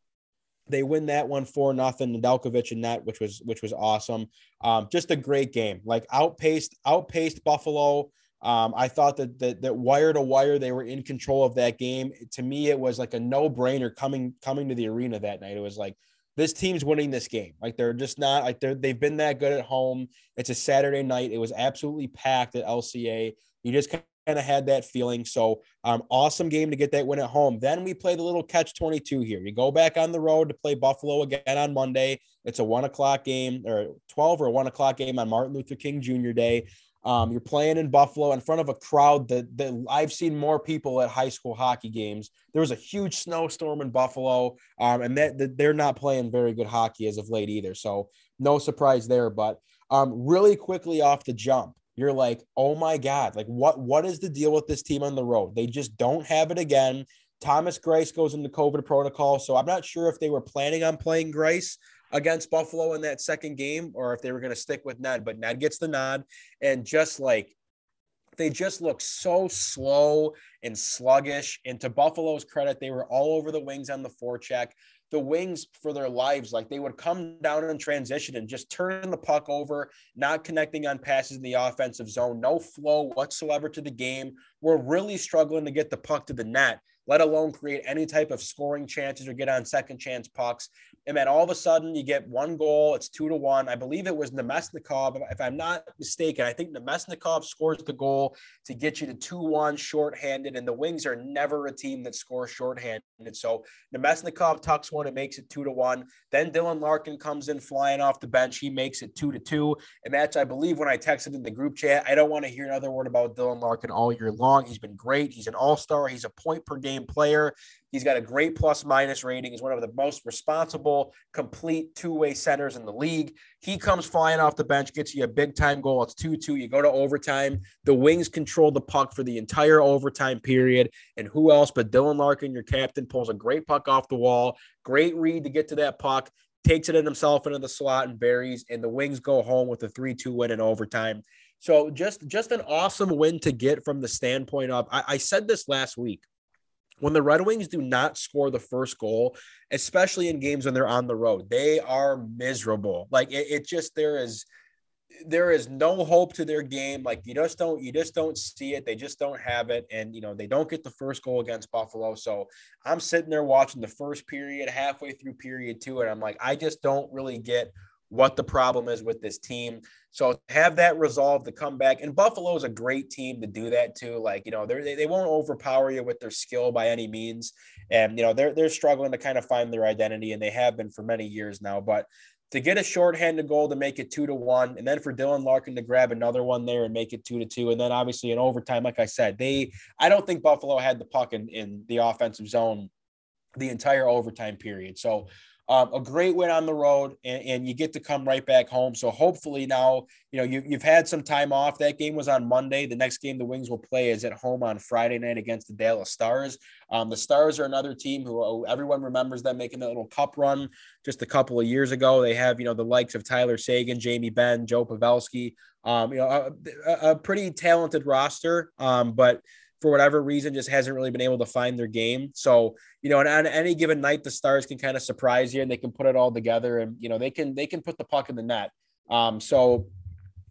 They win that one for nothing. Nedeljkovic and net, which was which was awesome. Um, just a great game. Like outpaced outpaced Buffalo. Um, I thought that, that that wire to wire they were in control of that game. To me, it was like a no brainer coming coming to the arena that night. It was like this team's winning this game. Like they're just not like they're they've been that good at home. It's a Saturday night. It was absolutely packed at LCA. You just kind of had that feeling. So um, awesome game to get that win at home. Then we play the little catch 22 here. You go back on the road to play Buffalo again on Monday. It's a one o'clock game or 12 or one o'clock game on Martin Luther King Jr. Day. Um, you're playing in Buffalo in front of a crowd that, that I've seen more people at high school hockey games. There was a huge snowstorm in Buffalo, um, and that, that, they're not playing very good hockey as of late either. So no surprise there. But um, really quickly off the jump, you're like, oh my god, like what what is the deal with this team on the road? They just don't have it again. Thomas Greiss goes into COVID protocol, so I'm not sure if they were planning on playing Greiss against Buffalo in that second game or if they were going to stick with Ned, but Ned gets the nod and just like they just look so slow and sluggish. And to Buffalo's credit, they were all over the wings on the forecheck. The wings for their lives, like they would come down in transition and just turn the puck over, not connecting on passes in the offensive zone, no flow whatsoever to the game. We're really struggling to get the puck to the net let alone create any type of scoring chances or get on second chance pucks. And then all of a sudden, you get one goal. It's two to one. I believe it was Namestnikov. If I'm not mistaken, I think Namestnikov scores the goal to get you to 2 1 shorthanded. And the Wings are never a team that scores shorthanded. So Namestnikov tucks one and makes it 2 to 1. Then Dylan Larkin comes in flying off the bench. He makes it 2 to 2. And that's, I believe, when I texted in the group chat, I don't want to hear another word about Dylan Larkin all year long. He's been great. He's an all star. He's a point per game player. He's got a great plus minus rating. He's one of the most responsible, complete two way centers in the league. He comes flying off the bench, gets you a big time goal. It's 2 2. You go to overtime. The Wings control the puck for the entire overtime period. And who else but Dylan Larkin, your captain, pulls a great puck off the wall. Great read to get to that puck, takes it in himself into the slot and buries. And the Wings go home with a 3 2 win in overtime. So just just an awesome win to get from the standpoint of I, I said this last week when the Red Wings do not score the first goal, especially in games when they're on the road, they are miserable. Like it, it, just there is there is no hope to their game. Like you just don't you just don't see it. They just don't have it, and you know they don't get the first goal against Buffalo. So I'm sitting there watching the first period, halfway through period two, and I'm like, I just don't really get what the problem is with this team. So have that resolve to come back. And Buffalo is a great team to do that too. Like, you know, they they won't overpower you with their skill by any means. And, you know, they're, they're struggling to kind of find their identity and they have been for many years now. But to get a shorthanded goal to make it two to one, and then for Dylan Larkin to grab another one there and make it two to two. And then obviously in overtime, like I said, they, I don't think Buffalo had the puck in, in the offensive zone the entire overtime period. So um, a great win on the road, and, and, you get to come right back home. So hopefully now, you know, you, you've had some time off. That game was on Monday. The next game the Wings will play is at home on Friday night against the Dallas Stars. Um, the Stars are another team who oh, everyone remembers them making a little cup run just a couple of years ago. They have, you know, the likes of Tyler Seguin, Jamie Benn, Joe Pavelski, um, you know, a, a pretty talented roster. Um, but for whatever reason just hasn't really been able to find their game. So, you know, and on any given night, the stars can kind of surprise you and they can put it all together and, you know, they can, they can put the puck in the net. Um, so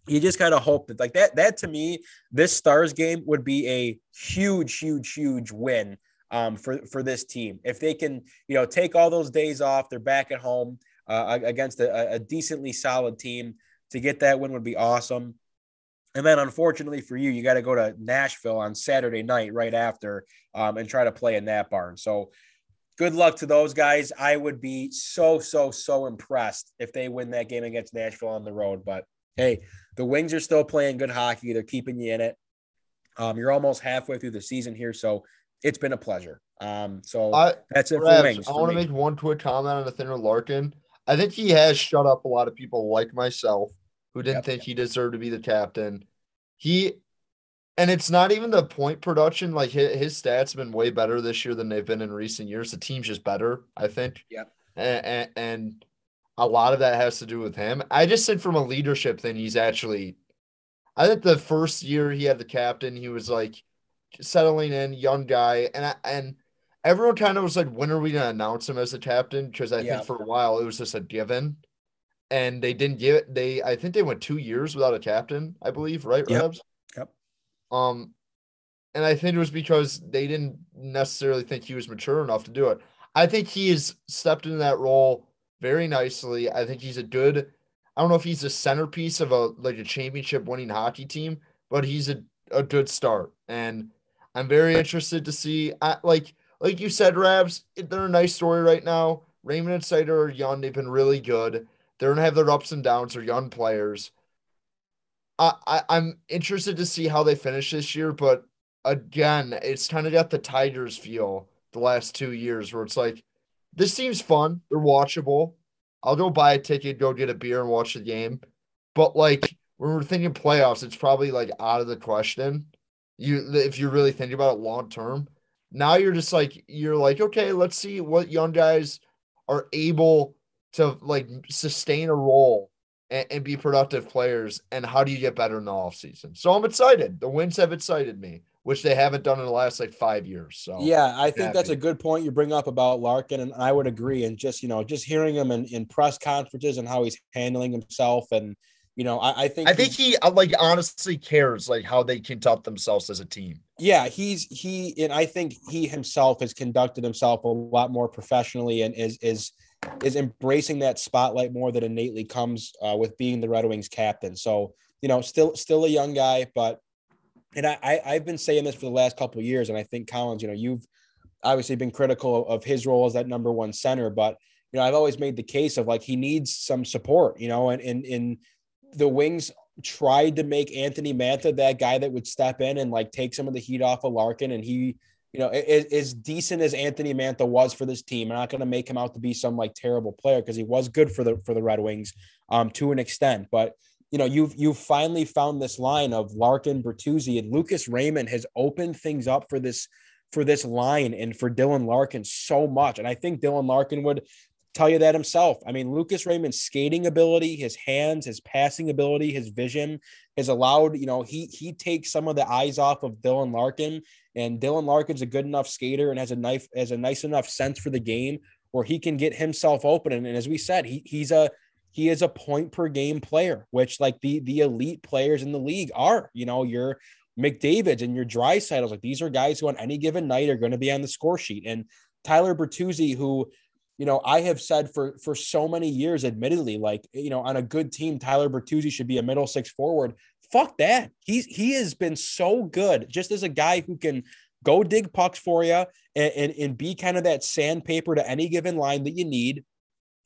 you just kind of hope that like that, that to me, this stars game would be a huge, huge, huge win um, for, for this team. If they can, you know, take all those days off, they're back at home uh, against a, a decently solid team to get that win would be awesome. And then, unfortunately for you, you got to go to Nashville on Saturday night right after um, and try to play in that barn. So, good luck to those guys. I would be so, so, so impressed if they win that game against Nashville on the road. But hey, the Wings are still playing good hockey. They're keeping you in it. Um, you're almost halfway through the season here. So, it's been a pleasure. Um, so I, that's it
for Wings. I want to make one quick comment on the Nathaniel Larkin. I think he has shut up a lot of people like myself who didn't yep. think he deserved to be the captain. He, and it's not even the point production. Like his, his stats have been way better this year than they've been in recent years. The team's just better, I think.
Yeah.
And, and, and a lot of that has to do with him. I just said from a leadership thing, he's actually. I think the first year he had the captain, he was like settling in, young guy, and I, and everyone kind of was like, when are we going to announce him as the captain? Because I yeah. think for a while it was just a given and they didn't give it. They I think they went two years without a captain. I believe, right,
yep. Rabs? Yep.
Um, and I think it was because they didn't necessarily think he was mature enough to do it. I think he has stepped into that role very nicely. I think he's a good. I don't know if he's a centerpiece of a like a championship winning hockey team, but he's a, a good start. And I'm very interested to see. I, like like you said, Rabs, they're a nice story right now. Raymond and Seider are young. They've been really good. They're gonna have their ups and downs. They're young players. I, I I'm interested to see how they finish this year, but again, it's kind of got the Tigers feel the last two years where it's like this seems fun. They're watchable. I'll go buy a ticket, go get a beer, and watch the game. But like when we're thinking playoffs, it's probably like out of the question. You if you're really thinking about it long term. Now you're just like you're like, okay, let's see what young guys are able to like sustain a role and, and, be productive players and how do you get better in the offseason so i'm excited the wins have excited me which they haven't done in the last like five years so
yeah i think happy. that's a good point you bring up about larkin and i would agree and just you know just hearing him in, in press conferences and how he's handling himself and you know, I, I, think
I think he uh, like honestly cares like how they conduct themselves as a team.
Yeah, he's he and I think he himself has conducted himself a lot more professionally and is is is embracing that spotlight more that innately comes uh, with being the Red Wings captain. So you know, still still a young guy, but and I, I have been saying this for the last couple years, and I think Collins, you know, you've obviously been critical of his role as that number one center, but you know, I've always made the case of like he needs some support, you know, and in in the Wings tried to make Anthony Mantha that guy that would step in and like take some of the heat off of Larkin, and he you know, as, as decent as Anthony Mantha was for this team, I'm not going to make him out to be some like terrible player because he was good for the for the Red Wings um, to an extent. But you know, you've you've finally found this line of Larkin, Bertuzzi, and Lucas Raymond has opened things up for this for this line and for Dylan Larkin so much. And I think Dylan Larkin would tell you that himself. I mean, Lucas Raymond's skating ability, his hands, his passing ability, his vision has allowed, you know, he he takes some of the eyes off of Dylan Larkin. And Dylan Larkin's a good enough skater and has a knife has a nice enough sense for the game where he can get himself open. And, and as we said, he he's a he is a point per game player, which like the the elite players in the league are. You know, your McDavid's and your Draisaitl's like these are guys who on any given night are going to be on the score sheet. And Tyler Bertuzzi, who you know, I have said for for so many years, admittedly, like you know, on a good team, Tyler Bertuzzi should be a middle six forward. Fuck that. He's he has been so good, just as a guy who can go dig pucks for you and, and, and be kind of that sandpaper to any given line that you need.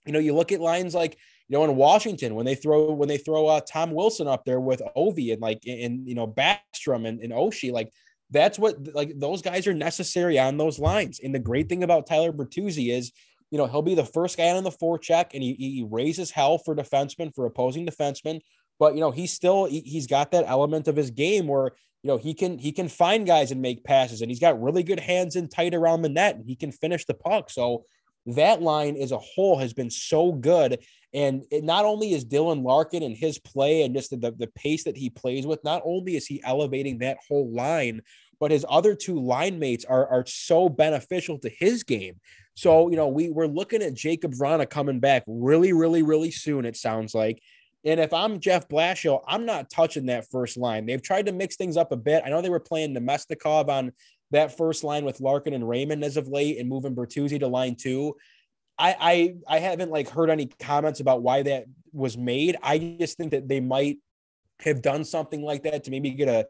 You know, you look at lines like you know in Washington when they throw when they throw uh, Tom Wilson up there with Ovi and like and you know Backstrom and, and Oshie, like that's what like those guys are necessary on those lines. And the great thing about Tyler Bertuzzi is you know, he'll be the first guy on the forecheck and he, he raises hell for defensemen, for opposing defensemen. But, you know, he's still, he, he's got that element of his game where, you know, he can, he can find guys and make passes and he's got really good hands and tight around the net and he can finish the puck. So that line as a whole has been so good. And it not only is Dylan Larkin and his play and just the, the pace that he plays with, not only is he elevating that whole line, but his other two line mates are, are so beneficial to his game. So, you know, we, we're looking at Jakub Vrana coming back really, really, really soon, it sounds like. And if I'm Jeff Blashill, I'm not touching that first line. They've tried to mix things up a bit. I know they were playing Namestnikov on that first line with Larkin and Raymond as of late and moving Bertuzzi to line two. I, I I haven't like heard any comments about why that was made. I just think that they might have done something like that to maybe get a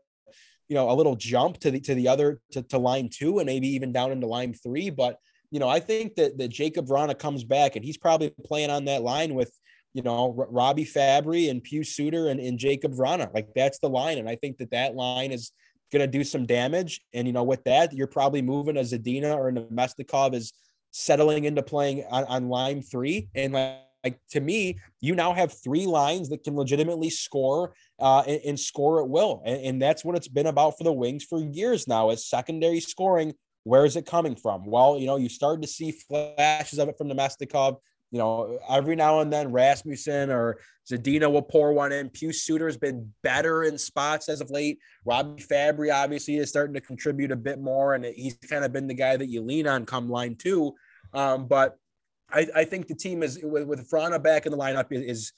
you know, a little jump to the to the other to, to line two and maybe even down into line three. But you know, I think that that Jakub Vrana comes back and he's probably playing on that line with you know Robby Fabbri and Pius Suter and, and Jakub Vrana. Like that's the line, and I think that that line is going to do some damage. And you know, with that, you're probably moving a Zadina or a Namestnikov is settling into playing on, on line three, and like like to me, you now have three lines that can legitimately score uh, and, and, score at will, and, and, that's what it's been about for the Wings for years now. Is secondary scoring. Where is it coming from? Well, you know, you started to see flashes of it from Namestnikov. You know, every now and then Rasmussen or Zadina will pour one in. Pius Suter has been better in spots as of late. Robby Fabbri obviously is starting to contribute a bit more, and he's kind of been the guy that you lean on come line two. Um, but I, I think the team is with, with Vrana back in the lineup is,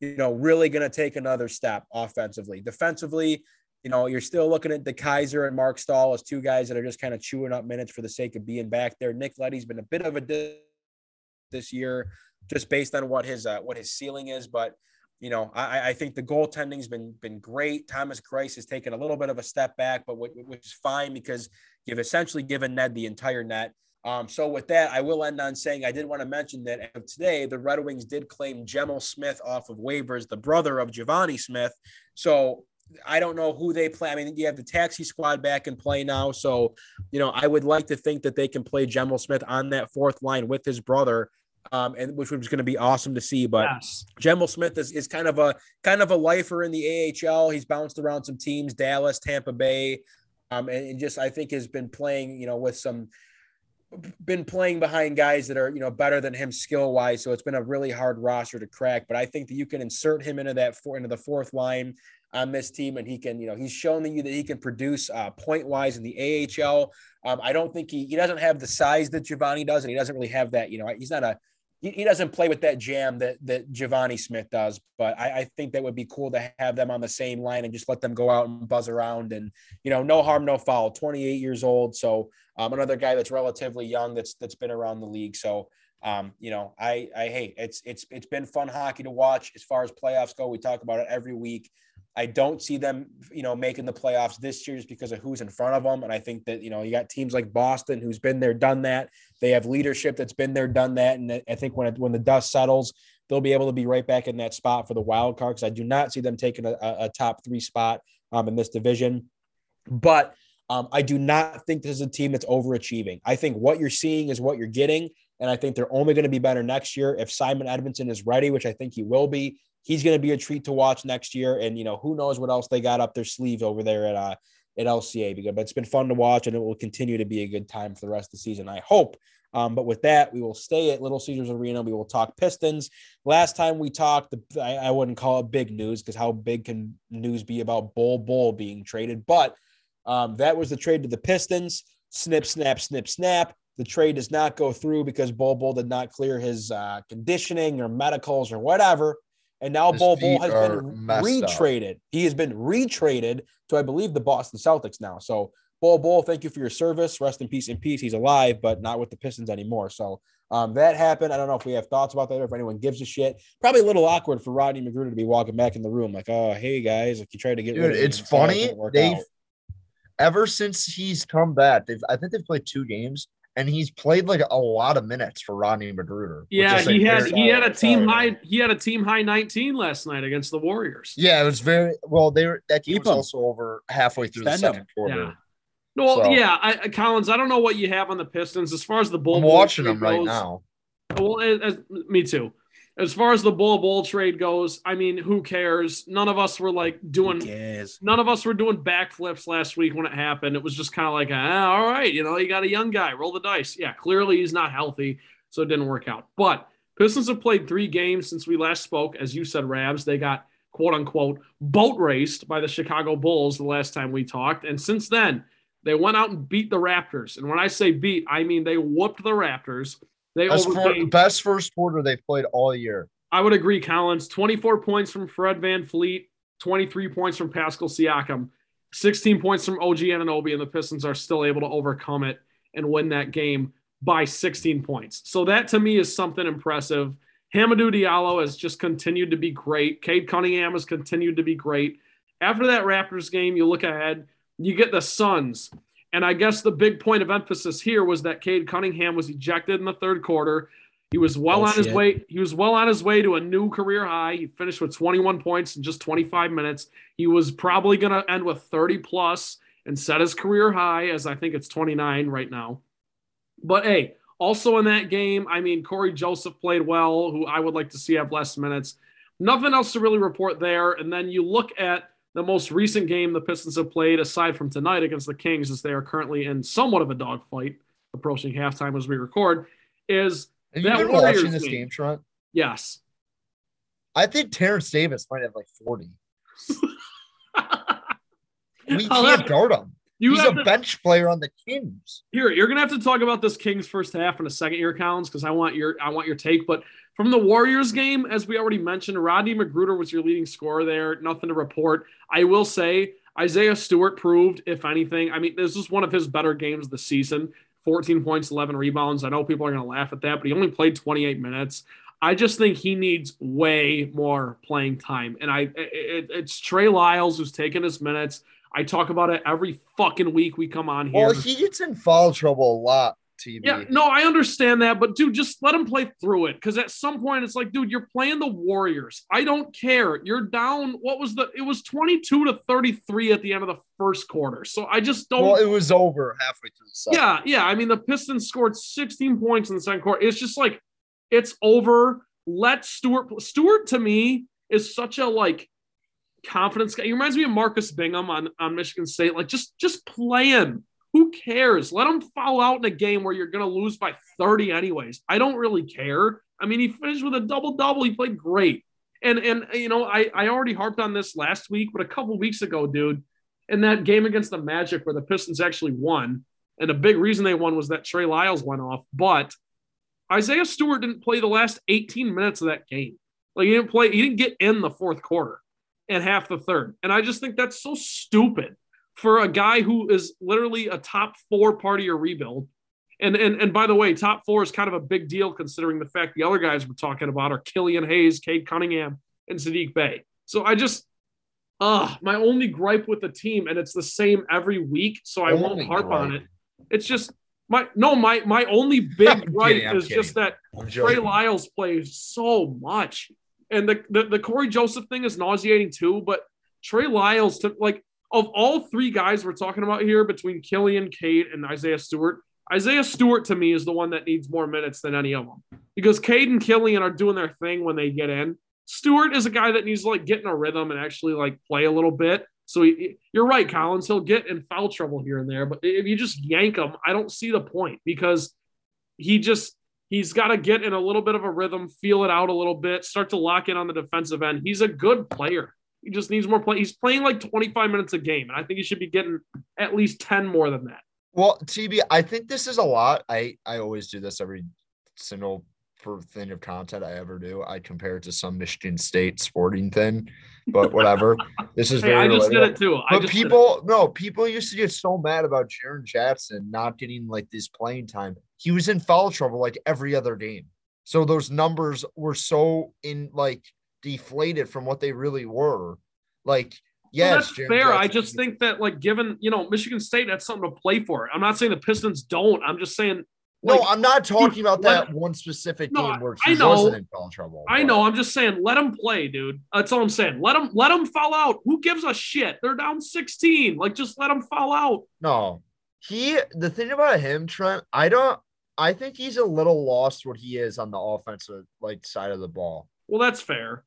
you know, really going to take another step offensively. Defensively, you know, you're still looking at DeKeyser and Mark Staal as two guys that are just kind of chewing up minutes for the sake of being back there. Nick Leddy's been a bit of a this year, just based on what his uh, what his ceiling is. But you know, I, I think the goaltending's been been great. Thomas Greiss has taken a little bit of a step back, but which is fine because you've essentially given Ned the entire net. Um, so with that, I will end on saying I did want to mention that today the Red Wings did claim Gemel Smith off of waivers, the brother of Givani Smith. So I don't know who they play. I mean, you have the taxi squad back in play now. So, you know, I would like to think that they can play Gemel Smith on that fourth line with his brother. Um, and which was going to be awesome to see. But yes. Gemel Smith is, is kind of a kind of a lifer in the AHL. He's bounced around some teams, Dallas, Tampa Bay, um, and, and just I think has been playing, you know, with some been playing behind guys that are you know better than him skill wise so it's been a really hard roster to crack but i think that you can insert him into that four into the fourth line on this team and he can you know he's shown you that he can produce uh, point wise in the ahl um, i don't think he he doesn't have the size that Givani does and he doesn't really have that you know he's not a he, he doesn't play with that jam that that Givani Smith does, but I, I, think that would be cool to have them on the same line and just let them go out and buzz around and you know no harm no foul. 28 years old, so um, another guy that's relatively young that's that's been around the league. So um, you know, I I hate it's it's it's been fun hockey to watch as far as playoffs go. We talk about it every week. I don't see them, you know, making the playoffs this year just because of who's in front of them. And I think that, you know, you got teams like Boston who's been there, done that. They have leadership that's been there, done that. And I think when it, when the dust settles, they'll be able to be right back in that spot for the wild card. Because I do not see them taking a, a top three spot um, in this division. But um, I do not think this is a team that's overachieving. I think what you're seeing is what you're getting. And I think they're only going to be better next year if Simon Edvinsson is ready, which I think he will be. He's going to be a treat to watch next year. And, you know, who knows what else they got up their sleeve over there at, uh, at LCA. But it's been fun to watch and it will continue to be a good time for the rest of the season, I hope. Um, but with that, we will stay at Little Caesars Arena. We will talk Pistons. Last time we talked, the, I, I wouldn't call it big news because how big can news be about Bol Bol being traded? But um, that was the trade to the Pistons. Snip, snap, snip, snap. The trade does not go through because Bol Bol did not clear his uh, conditioning or medicals or whatever. And now Bol Bol has been retraded. Up. He has been retraded to, I believe, the Boston Celtics now. So, Bol Bol, thank you for your service. Rest in peace. In peace. He's alive, but not with the Pistons anymore. So um, that happened. I don't know if we have thoughts about that or if anyone gives a shit. Probably a little awkward for Rodney McGruder to be walking back in the room like, oh, hey guys, like you tried to get
Dude, it's funny. They've ever since he's come back, they've I think they've played two games and he's played like a lot of minutes for Rodney McGruder.
Yeah, he had he had a team high he had a team high 19 last night against the Warriors.
Yeah, it was very well. They were that game was also over halfway through Stand the second up. quarter.
Yeah. Well, so, yeah, I, Collins. I don't know what you have on the Pistons as far as the bull.
I'm watching them right now.
Well, as, me too as far as the Bol Bol trade goes, I mean, who cares? None of us were like doing. None of us were doing backflips last week when it happened. It was just kind of like, ah, all right, you know, you got a young guy, roll the dice. Yeah, clearly he's not healthy, so it didn't work out. But Pistons have played three games since we last spoke. As you said, Rabs, they got quote unquote boat raced by the Chicago Bulls the last time we talked, and since then they went out and beat the Raptors. And when I say beat, I mean they whooped the Raptors. They
best, for, best first quarter they've played all year.
I would agree, Collins. 24 points from Fred VanVleet, 23 points from Pascal Siakam, 16 points from OG Anunoby, and the Pistons are still able to overcome it and win that game by 16 points. So that to me is something impressive. Hamidou Diallo has just continued to be great. Cade Cunningham has continued to be great. After that Raptors game, you look ahead, you get the Suns. And I guess the big point of emphasis here was that Cade Cunningham was ejected in the third quarter. He was well oh, on shit. his way. He was well on his way to a new career high. He finished with 21 points in just 25 minutes. He was probably going to end with 30 plus and set his career high, as I think it's 29 right now. But hey, also in that game, I mean, Cory Joseph played well, who I would like to see have less minutes. Nothing else to really report there. And then you look at the most recent game the Pistons have played, aside from tonight against the Kings, as they are currently in somewhat of a dogfight, approaching halftime as we record, is
have that you been Warriors watching this game, Trent?
Yes.
I think Terrence Davis might have like 40. *laughs* we can't guard him. He's a to, bench player on the Kings.
Here, you're gonna have to talk about this Kings first half in a second here, Collins, because I want your I want your take. But from the Warriors game, as we already mentioned, Rodney McGruder was your leading scorer there. Nothing to report. I will say Isaiah Stewart proved, if anything, I mean, this is one of his better games the season. 14 points, 11 rebounds. I know people are going to laugh at that, but he only played 28 minutes. I just think he needs way more playing time. And I, it, it's Trey Lyles who's taking his minutes. I talk about it every fucking week we come on here.
Well, he gets in foul trouble a lot.
TV. Yeah, no, I understand that, but dude, just let him play through it. Because at some point, it's like, dude, you're playing the Warriors. I don't care. You're down. What was the? It was 22 to 33 at the end of the first quarter. So I just don't.
Well, it was over halfway through the second.
Yeah, yeah. I mean, the Pistons scored 16 points in the second quarter. It's just like it's over. Let Stewart. Stewart to me is such a like confidence guy. He reminds me of Marcus Bingham on on Michigan State. Like just just play him who cares? Let him fall out in a game where you're going to lose by 30 anyways. I don't really care. I mean, he finished with a double double. He played great. And and you know, I I already harped on this last week, but a couple weeks ago, dude, in that game against the Magic where the Pistons actually won, and a big reason they won was that Trey Lyles went off, but Isaiah Stewart didn't play the last 18 minutes of that game. Like he didn't play, he didn't get in the fourth quarter and half the third. And I just think that's so stupid for a guy who is literally a top four part of your rebuild. And, and and by the way, top four is kind of a big deal considering the fact the other guys we're talking about are Killian Hayes, Cade Cunningham, and Saddiq Bey. So I just uh my only gripe with the team, and it's the same every week, so I won't harp gripe. on it. It's just my no, my my only big *laughs* gripe kidding, is kidding. just that Trey Lyles plays so much. And the, the the Cory Joseph thing is nauseating too, but Trey Lyles to like of all three guys we're talking about here between Killian, Cade, and Isaiah Stewart, Isaiah Stewart to me is the one that needs more minutes than any of them because Cade and Killian are doing their thing when they get in. Stewart is a guy that needs to like get in a rhythm and actually like play a little bit. So he, you're right, Collins. He'll get in foul trouble here and there, but if you just yank him, I don't see the point because he just he's got to get in a little bit of a rhythm, feel it out a little bit, start to lock in on the defensive end. He's a good player. He just needs more play. He's playing like 25 minutes a game, and I think he should be getting at least 10 more than that.
Well, TB, I think this is a lot. I I always do this every single thing of content I ever do. I compare it to some Michigan State sporting thing, but whatever. *laughs* this is
hey, very. I just relatable. did it too.
I but people, no, people used to get so mad about Jaren Jackson not getting like this playing time. He was in foul trouble like every other game, so those numbers were so in like deflated from what they really were. Like Yes, well,
that's fair. Jackson. I just think that, like, given you know Michigan State, that's something to play for. I'm not saying the Pistons don't. I'm just saying.
Like, no, I'm not talking dude, about that one specific no, game where he I know, wasn't in trouble.
I know. I'm just saying, let them play, dude. That's all I'm saying. Let them let them fall out. Who gives a shit? They're down 16. Like, just let them fall out.
No, he. The thing about him, Trent, I don't. I think he's a little lost what he is on the offensive like side of the ball.
Well, that's fair.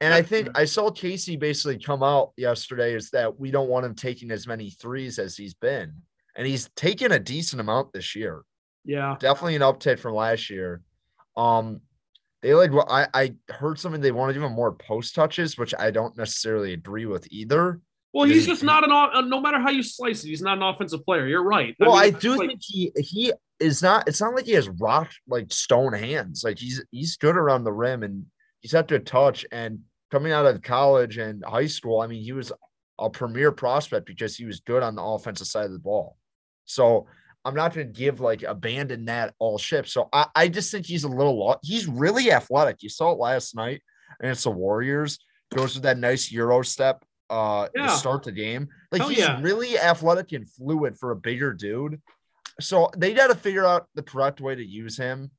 And I think I saw Casey basically come out yesterday is that we don't want him taking as many threes as he's been. And he's taken a decent amount this year.
Yeah.
Definitely an uptick from last year. Um, they like well, I, I heard something they want to give him more post touches, which I don't necessarily agree with either.
Well, he's just not an no matter how you slice it, he's not an offensive player. You're right.
Well, I, mean, I do like, think he he is not. It's not like he has rock like stone hands. Like he's he's good around the rim and he's had to a touch. And coming out of college and high school, I mean, he was a premier prospect because he was good on the offensive side of the ball. So I'm not going to give like abandon that all ship. So I, I just think he's a little lost. He's really athletic. You saw it last night, and it's the Warriors. Goes with that nice Euro step uh yeah. to start the game. Like he's yeah. really athletic and fluid for a bigger dude. So they got to figure out the correct way to use him.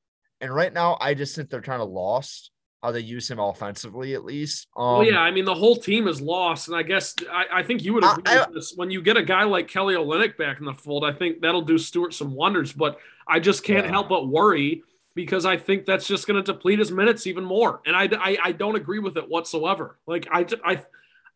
And right now, I just think they're kind of lost how they use him offensively, at least.
Um, well, yeah, I mean the whole team is lost, and I guess I, I think you would agree I, with this. When you get a guy like Kelly Olynyk back in the fold, I think that'll do Stewart some wonders. But I just can't yeah. help but worry because I think that's just going to deplete his minutes even more, and I, I, I don't agree with it whatsoever. Like I I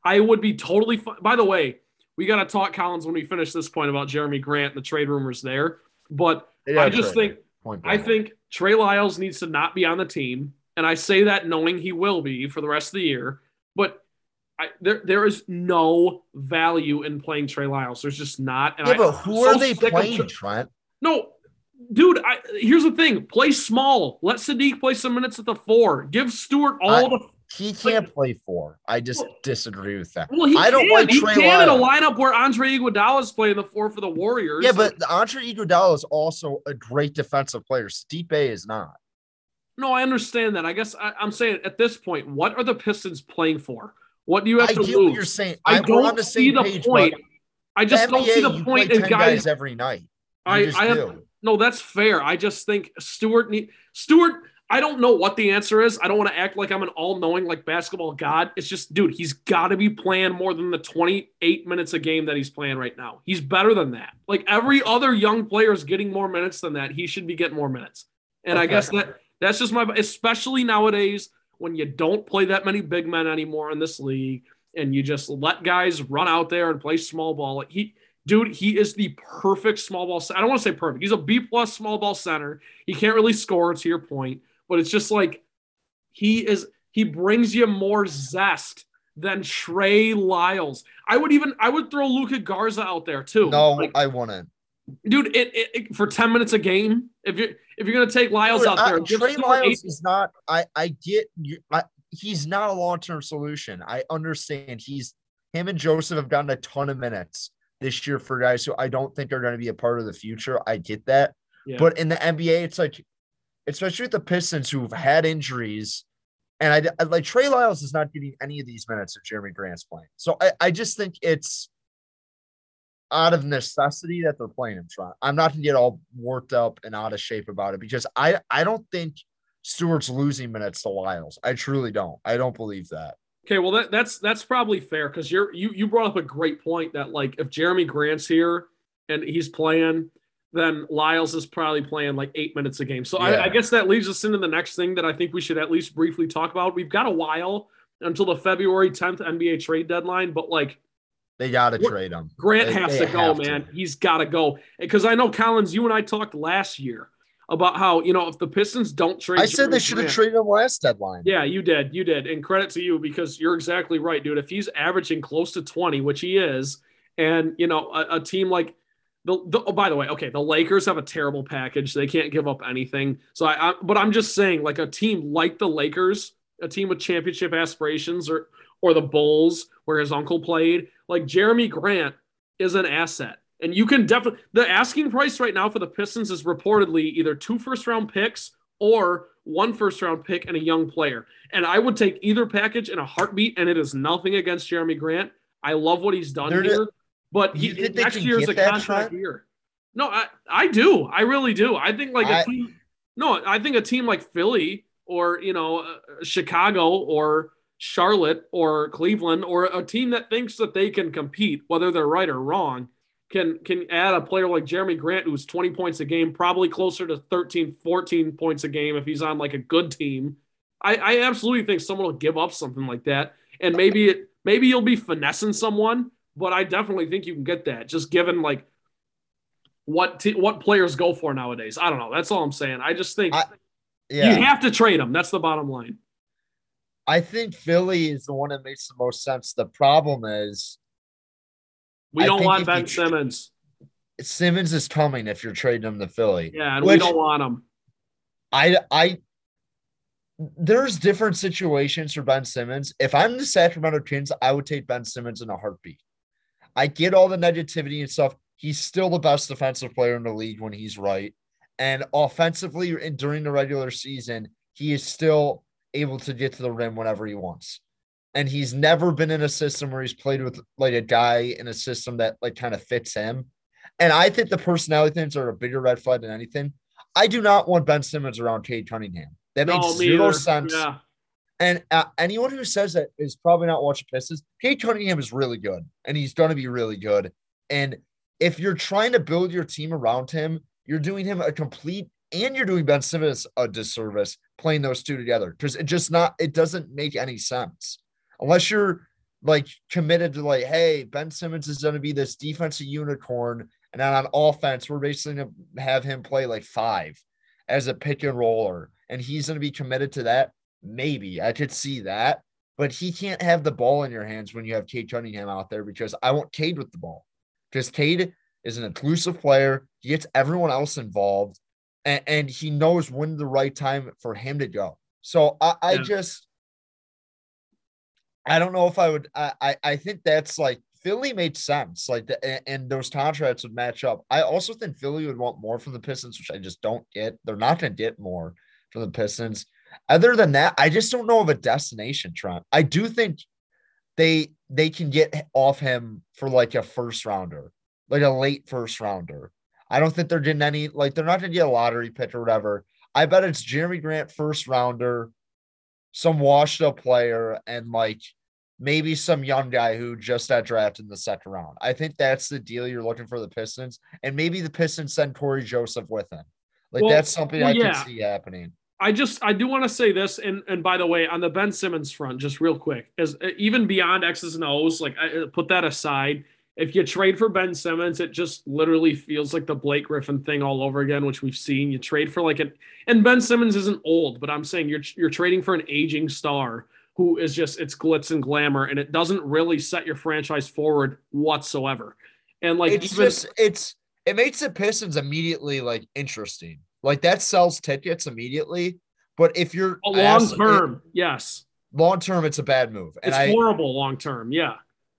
I would be totally. By the way, we got to talk Collins when we finish this point about Jerami Grant and the trade rumors there. But yeah, I just think I think Trey Lyles needs to not be on the team. And I say that knowing he will be for the rest of the year. But I, there, there is no value in playing Trey Lyles. There's just not.
And yeah, I, but who are they playing, Trent?
No, dude. I, here's the thing: play small. Let Saddiq play some minutes at the four. Give Stewart all I, the.
He can't like, play four. I just well, disagree with that.
Well, he I don't can. like he Trey can Lyles. in a lineup where Andre Iguodala is playing the four for the Warriors.
Yeah, but Andre Iguodala is also a great defensive player. Bey is not.
No, I understand that. I guess I, am saying at this point, what are the Pistons playing for? What do you have
I
to lose?
What you're saying. I, I don't the see the page,
point. I just
don't
NBA, see the point in
guys, guys, every night. You
I, I have, no, that's fair. I just think Stewart need Stewart. I don't know what the answer is. I don't want to act like I'm an all-knowing like basketball god. It's just, dude, he's got to be playing more than the 28 minutes a game that he's playing right now. He's better than that. Like every other young player is getting more minutes than that. He should be getting more minutes. And okay. I guess that that's just my, especially nowadays when you don't play that many big men anymore in this league and you just let guys run out there and play small ball. He, dude, he is the perfect small ball. I don't want to say perfect. He's a B plus small ball center. He can't really score to your point, but it's just like he is, he brings you more zest than Trey Lyles. I would even, I would throw Luka Garza out there too.
No, like, I wouldn't
dude. It, it, it, for ten minutes a game. If you're if you're gonna take Lyles out there,
I, Trey Lyles is not. I I get you. I, he's not a long term solution. I understand. He's him and Joseph have gotten a ton of minutes this year for guys who I don't think are going to be a part of the future. I get that, Yeah. But in the NBA, it's like, especially with the Pistons who've had injuries, and I, I like Trey Lyles is not getting any of these minutes if Jerami Grant's playing. So I, I just think it's out of necessity that they're playing him. Trying. I'm not gonna get all worked up and out of shape about it because I I don't think Stewart's losing minutes to Lyles. I truly don't. I don't believe that.
Okay, well that, that's that's probably fair because you're you you brought up a great point that like if Jerami Grant's here and he's playing, then Lyles is probably playing like eight minutes a game. So yeah. I, I, guess that leads us into the next thing that I think we should at least briefly talk about. We've got a while until the February 10th NBA trade deadline, but like
they got to trade him.
Grant
they,
has they to go, man. To. He's got to go because I know Collins. You and I talked last year about how you know if the Pistons don't trade,
I said they should have traded him last deadline.
Yeah, you did, you did, and credit to you because you're exactly right, dude. If he's averaging close to 20, which he is, and you know a, a team like the, the, oh, by the way, okay, the Lakers have a terrible package. They can't give up anything. So I, I, but I'm just saying, like a team like the Lakers, a team with championship aspirations, or or the Bulls, where his uncle played, like Jerami Grant is an asset. And you can definitely the asking price right now for the Pistons is reportedly either two first round picks or one first round pick and a young player. And I would take either package in a heartbeat. And it is nothing against Jerami Grant. I love what he's done They're here. But he, next year is a contract year. No, I, I do. I really do. I think like a I, team. No, I think a team like Philly or you know uh, Chicago or Charlotte or Cleveland or a team that thinks that they can compete, whether they're right or wrong, can can add a player like Jerami Grant who's 20 points a game, probably closer to 13, 14 points a game if he's on like a good team. I, I absolutely think someone will give up something like that, and maybe it maybe you'll be finessing someone but I definitely think you can get that just given like what t- what players go for nowadays. I don't know. That's all I'm saying. I just think I, yeah. you have to trade them. That's the bottom line.
I think Philly is the one that makes the most sense. The problem is
we don't want Ben Simmons.
Simmons is coming if you're trading him to Philly.
Yeah, and we don't want him.
I I there's different situations for Ben Simmons. If I'm the Sacramento Kings, I would take Ben Simmons in a heartbeat. I get all the negativity and stuff. He's still the best defensive player in the league when he's right. And offensively, during the regular season, he is still able to get to the rim whenever he wants. And he's never been in a system where he's played with like a guy in a system that like kind of fits him. And I think the personality things are a bigger red flag than anything. I do not want Ben Simmons around Cade Cunningham. That makes no, zero sense. Yeah. And uh, anyone who says that is probably not watching Pistons. Cade Cunningham is really good, and he's going to be really good. And if you're trying to build your team around him, you're doing him a complete, and you're doing Ben Simmons a disservice playing those two together because it just not, it doesn't make any sense unless you're like committed to like, hey, Ben Simmons is going to be this defensive unicorn, and then on offense, we're basically going to have him play like five as a pick and roller, and he's going to be committed to that. Maybe I could see that, but he can't have the ball in your hands when you have Cade Cunningham out there because I want Cade with the ball because Cade is an inclusive player. He gets everyone else involved and, and he knows when the right time for him to go. So I, I yeah. just, I don't know if I would, I, I, I think that's like Philly made sense. Like the, and, and those contracts would match up. I also think Philly would want more from the Pistons, which I just don't get. They're not going to get more from the Pistons. Other than that, I just don't know of a destination, Trent. I do think they they can get off him for like a first rounder, like a late first rounder. I don't think they're getting any like they're not gonna get a lottery pick or whatever. I bet it's Jerami Grant first rounder, some washed up player, and like maybe some young guy who just got drafted in the second round. I think that's the deal you're looking for the Pistons, and maybe the Pistons send Cory Joseph with him. Like well, that's something well, I yeah. can see happening.
I just I do want to say this, and and by the way, on the Ben Simmons front, just real quick, is uh, even beyond X's and O's, like I, put that aside. If you trade for Ben Simmons, it just literally feels like the Blake Griffin thing all over again, which we've seen. You trade for like an, and Ben Simmons isn't old, but I'm saying you're you're trading for an aging star who is just it's glitz and glamour, and it doesn't really set your franchise forward whatsoever. And like
it's even, just it's it makes the Pistons immediately like interesting. Like that sells tickets immediately. But if you're
a long term, yes.
Long term, it's a bad move.
And it's I, horrible long term. Yeah.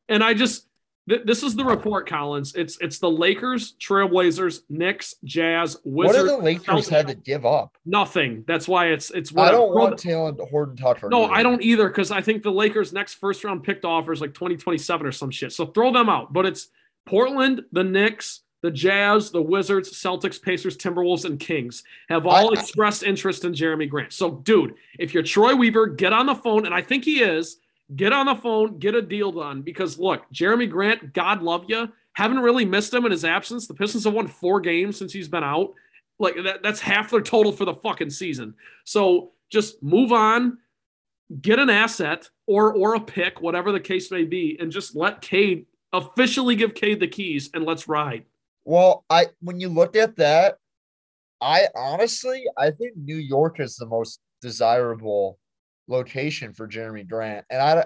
And I just this is the report, Collins. It's it's the Lakers, Trailblazers, Knicks, Jazz,
Wizards. What do the Lakers had to give up?
Nothing. That's why it's it's.
I don't want Talen Horton Tucker.
No, either. I don't either because I think the Lakers' next first round picked offers like twenty twenty seven or some shit. So throw them out. But it's Portland, the Knicks, the Jazz, the Wizards, Celtics, Pacers, Timberwolves, and Kings have all I, expressed interest in Jerami Grant. So, dude, if you're Troy Weaver, get on the phone, and I think he is get on the phone, get a deal done. Because look, Jerami Grant, God love you. Haven't really missed him in his absence. The Pistons have won four games since he's been out. Like that, that's half their total for the fucking season. So just move on, get an asset or or a pick, whatever the case may be, and just let Cade officially give Cade the keys and let's ride.
Well, I when you look at that, I honestly I think New York is the most desirable location for Jerami Grant. And I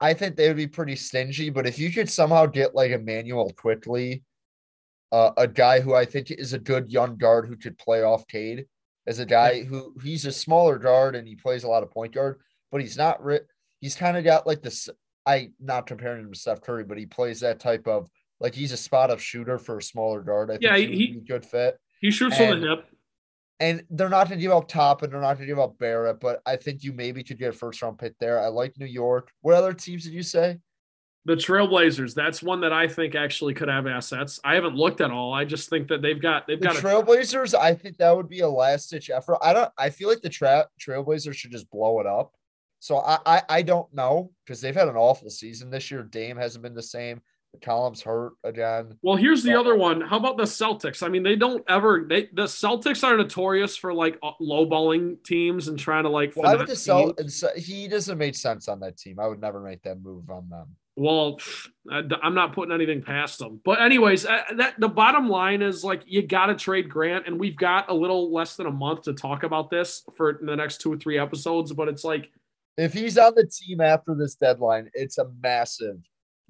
I think they would be pretty stingy, but if you could somehow get like Immanuel Quickley, uh, a guy who I think is a good young guard who could play off Cade, as a guy who he's a smaller guard and he plays a lot of point guard, but he's not ri- he's kind of got like this I not comparing him to Steph Curry, but he plays that type of like he's a spot up shooter for a smaller guard. I
yeah, think he, he
good fit.
He shoots and, on the hip
and they're not going to give up Top and they're not going to give up Barrett, but I think you maybe could get a first round pick there. I like New York. What other teams did you say?
The Trailblazers. That's one that I think actually could have assets. I haven't looked at all. I just think that they've got they've
the
got
Trailblazers. A- I think that would be a last ditch effort. I don't. I feel like the tra- Trailblazers should just blow it up. So I I, I don't know because they've had an awful season this year. Dame hasn't been the same. McCollum's hurt again.
Well, here's the other one. How about the Celtics? I mean, they don't ever. They the Celtics are notorious for like uh, lowballing teams and trying to like.
I would just sell. He doesn't make sense on that team. I would never make that move on them.
Well, I'm not putting anything past them. But anyways, uh, that the bottom line is like you got to trade Grant, and we've got a little less than a month to talk about this for the next two or three episodes. But it's like
if he's on the team after this deadline, it's a massive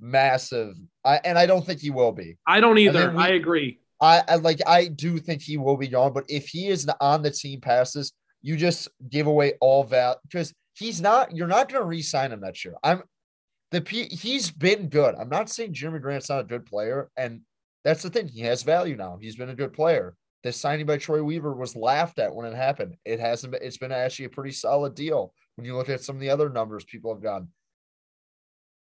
massive. I, and I don't think he will be.
I don't either. We, I agree.
I, I, like. I do think he will be gone, but if he is on the team passes, you just give away all that because he's not. You're not going to re-sign him next year. I'm the P, he's been good. I'm not saying Jerami Grant's not a good player, and that's the thing. He has value now. He's been a good player. This signing by Troy Weaver was laughed at when it happened. It hasn't. Been, it's been actually a pretty solid deal when you look at some of the other numbers people have done.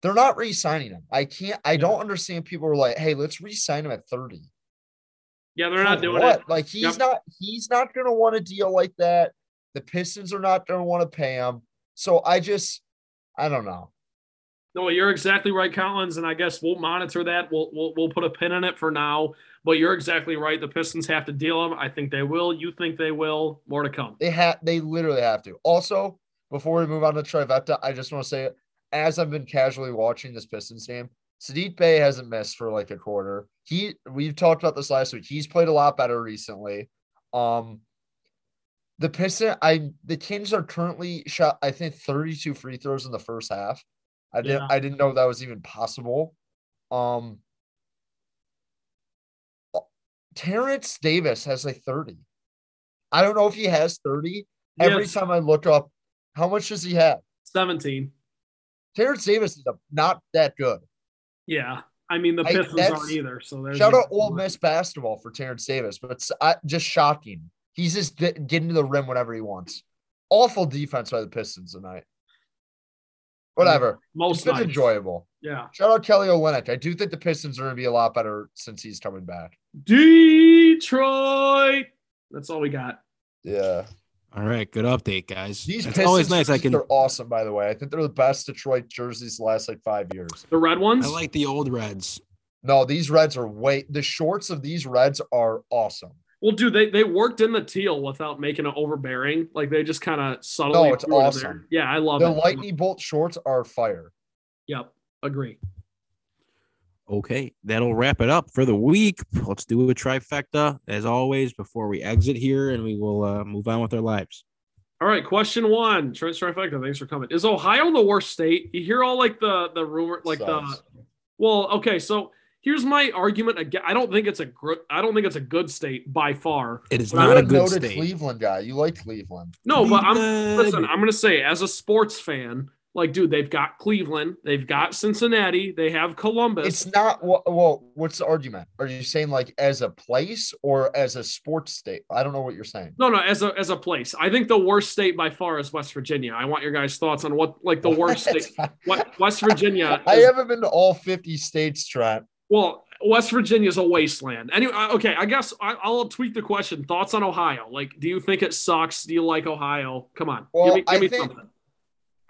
They're not re-signing him. I can't. I don't understand. People are like, "Hey, let's re-sign him at 30.
Yeah, they're For not doing what? it.
Like he's yep. not. He's not going to want a deal like that. The Pistons are not going to want to pay him. So I just, I don't know.
No, you're exactly right, Collins, and I guess we'll monitor that. We'll we'll, we'll put a pin in it for now. But you're exactly right. The Pistons have to deal him. I think they will. You think they will? More to come.
They have. They literally have to. Also, before we move on to trifecta, I just want to say as I've been casually watching this Pistons game, Saddiq Bey hasn't missed for like a quarter. He we've talked about this last week. He's played a lot better recently. Um the Piston, I the Kings are currently shot, I think, 32 free throws in the first half. I didn't yeah. I didn't know that was even possible. Um Terrence Davis has like 30. I don't know if he has 30. Yes. Every time I look up, how much does he have?
17.
Terrence Davis is not that good.
Yeah. I mean, the Pistons aren't either. So there's
shout out Ole Miss basketball for Terrence Davis, but it's uh, just shocking. He's just getting to the rim whenever he wants. Awful defense by the Pistons tonight. Whatever. Most it's been enjoyable.
Yeah.
Shout out Kelly Olynyk. I do think the Pistons are going to be a lot better since he's coming back.
Detroit. That's all we got.
Yeah.
All right, good update, guys.
These it's always nice. I can. They're awesome, by the way. I think they're the best Detroit jerseys the last like five years.
The red ones.
I like the old reds.
No, these reds are way. The shorts of these reds are awesome.
Well, dude, they they worked in the teal without making it overbearing. Like they just kind of subtly.
No, it's awesome.
Yeah, I love
the
it.
The lightning bolt shorts are fire.
Yep, agree.
Okay, that'll wrap it up for the week. Let's do a trifecta as always before we exit here, and we will uh, move on with our lives.
All right, question one. Trifecta. Thanks for coming. Is Ohio the worst state? You hear all like the the rumor, like the. Well, okay, so here's my argument again. I don't think it's a good. I don't think it's a good state by far.
It is not a good state.
Cleveland guy. You like Cleveland.
No, Cleveland. but I'm listen. I'm going to say as a sports fan, Like, dude, they've got Cleveland, they've got Cincinnati, they have Columbus.
It's not well, well. What's the argument? Are you saying like as a place or as a sports state? I don't know what you're saying.
no, no, as a as a place. I think the worst state by far is West Virginia. I want your guys' thoughts on what like the worst *laughs* state. What West Virginia? *laughs*
I haven't been to all 50 states, Trent.
Well, West Virginia is a wasteland. Anyway, uh, okay, I guess I, I'll tweak the question. Thoughts on Ohio? Like, do you think it sucks? Do you like Ohio? Come on,
Well,
give me, give me
think-
something.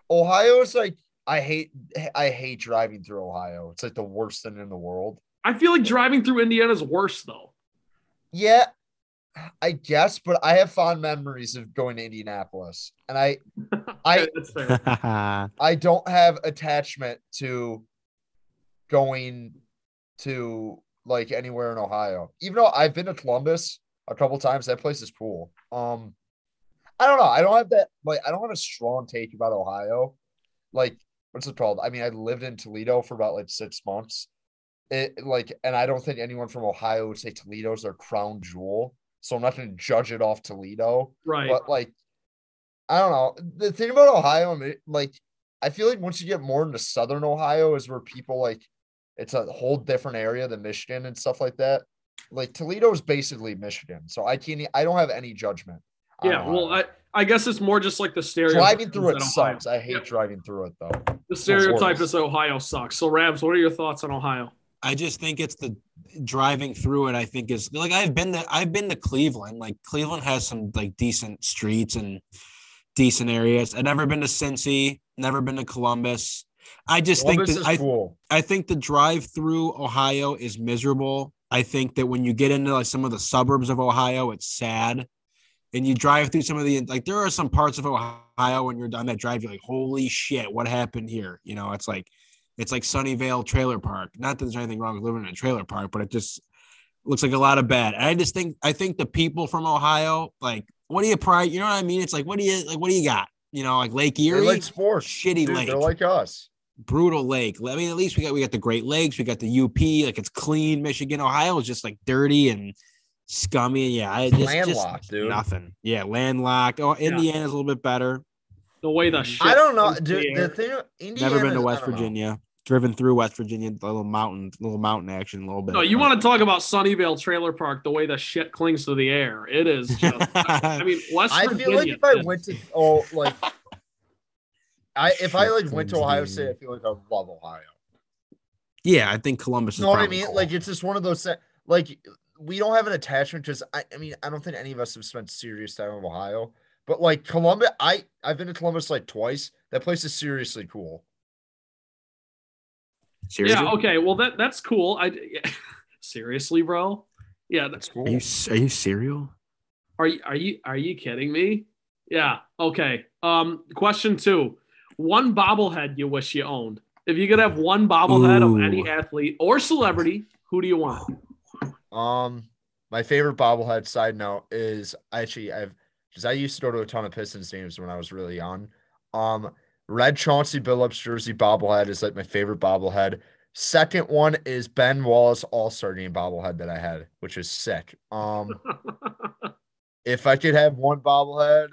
Ohio is like I hate I hate driving through Ohio. It's like the worst thing in the world.
I feel like driving through Indiana is worse though.
Yeah, I guess, but I have fond memories of going to Indianapolis, and I *laughs* I
That's fair. *laughs*
I don't have attachment to going to like anywhere in Ohio. Even though I've been to Columbus a couple times, that place is cool. Um, I don't know. I don't have that like I don't have a strong take about Ohio. Like, what's it called? I mean, I lived in Toledo for about like six months. It like, and I don't think anyone from Ohio would say Toledo's their crown jewel. So I'm not going to judge it off Toledo.
right.
But like, I don't know. The thing about Ohio, I mean, like, I feel like once you get more into Southern Ohio, is where people like, it's a whole different area than Michigan and stuff like that. Like Toledo is basically Michigan, so I can't. I don't have any judgment. On
yeah. Well, I I guess it's more just like the stereotype.
driving through it
that
sucks. I hate
Yeah.
driving through it though.
The stereotype is Ohio sucks. So, Rabs, what are your thoughts on Ohio?
I just think it's the driving through it. I think is like I've been to I've been to Cleveland. Like Cleveland has some like decent streets and decent areas. I've never been to Cincy. Never been to Columbus. I just
Columbus
think that I,
cool.
I think the drive through Ohio is miserable. I think that when you get into like some of the suburbs of Ohio, it's sad. And you drive through some of the like there are some parts of Ohio when you're done that drive, you're like, holy shit, what happened here? You know, it's like it's like Sunnyvale Trailer Park. Not that there's anything wrong with living in a trailer park, but it just looks like a lot of bad. And I just think I think the people from Ohio, like, what do you pride? You know what I mean? It's like, what do you like? What do you got? You know, like Lake
They
Erie,
like sports.
shitty
Dude,
lake
they're like us.
brutal lake. I mean, at least we got we got the Great Lakes, we got the UP, like it's clean. Michigan, Ohio is just like dirty and scummy. Yeah, I just,
Landlocked,
just
dude.
nothing. Yeah, landlocked. Oh, Indiana's a little bit better.
The way the shit
I don't know,
is
dude.
the
The thing, Indiana,
Never been to West
don't know.
Virginia. Driven through West Virginia, a little mountain, little mountain action, a little bit.
No, you want to talk about Sunnyvale Trailer Park? The way the shit clings to the air, it is *laughs* just. I mean, West
I
Virginia.
I feel like if I went to oh like *laughs* I if I like went to Ohio. State, I feel like I love Ohio.
Yeah, I think Columbus.
You
is
know what I mean?
cool.
Like it's just one of those like we don't have an attachment because I, I mean I don't think any of us have spent serious time in Ohio. But like Columbus, I I've been to Columbus like twice. That place is seriously cool.
seriously.
Yeah. Okay. Well, that that's cool. I *laughs* seriously, bro. Yeah.
That's cool.
Are you s- are you serial?
Are you are you are you kidding me? Yeah. Okay. Um. Question two: One bobblehead you wish you owned. If you could have one bobblehead of any athlete or celebrity, who do you want?
Um, my favorite bobblehead side note is I actually I've because I used to go to a ton of Pistons games when I was really young. Um, red Chauncey Billups jersey bobblehead is like my favorite bobblehead. Second one is Ben Wallace All Star Game bobblehead that I had, which is sick. Um, *laughs* if I could have one bobblehead,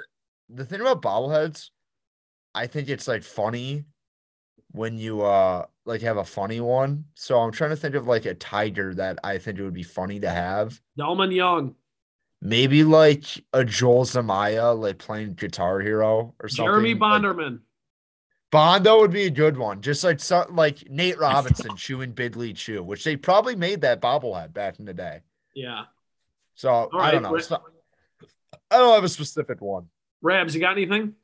the thing about bobbleheads, I think it's like funny when you uh like have a funny one. So I'm trying to think of like a tiger that I think it would be funny to have.
Delmon Young,
Maybe like a Joel Zumaya like playing Guitar Hero or something.
Jeremy
like-
Bonderman.
Bondo would be a good one. Just like so, like Nate Robertson chewing Big League Chew, which they probably made that bobblehead back in the day.
Yeah.
So I don't know.
Ra-
It's not- I don't have a specific one.
Rabs, you got anything?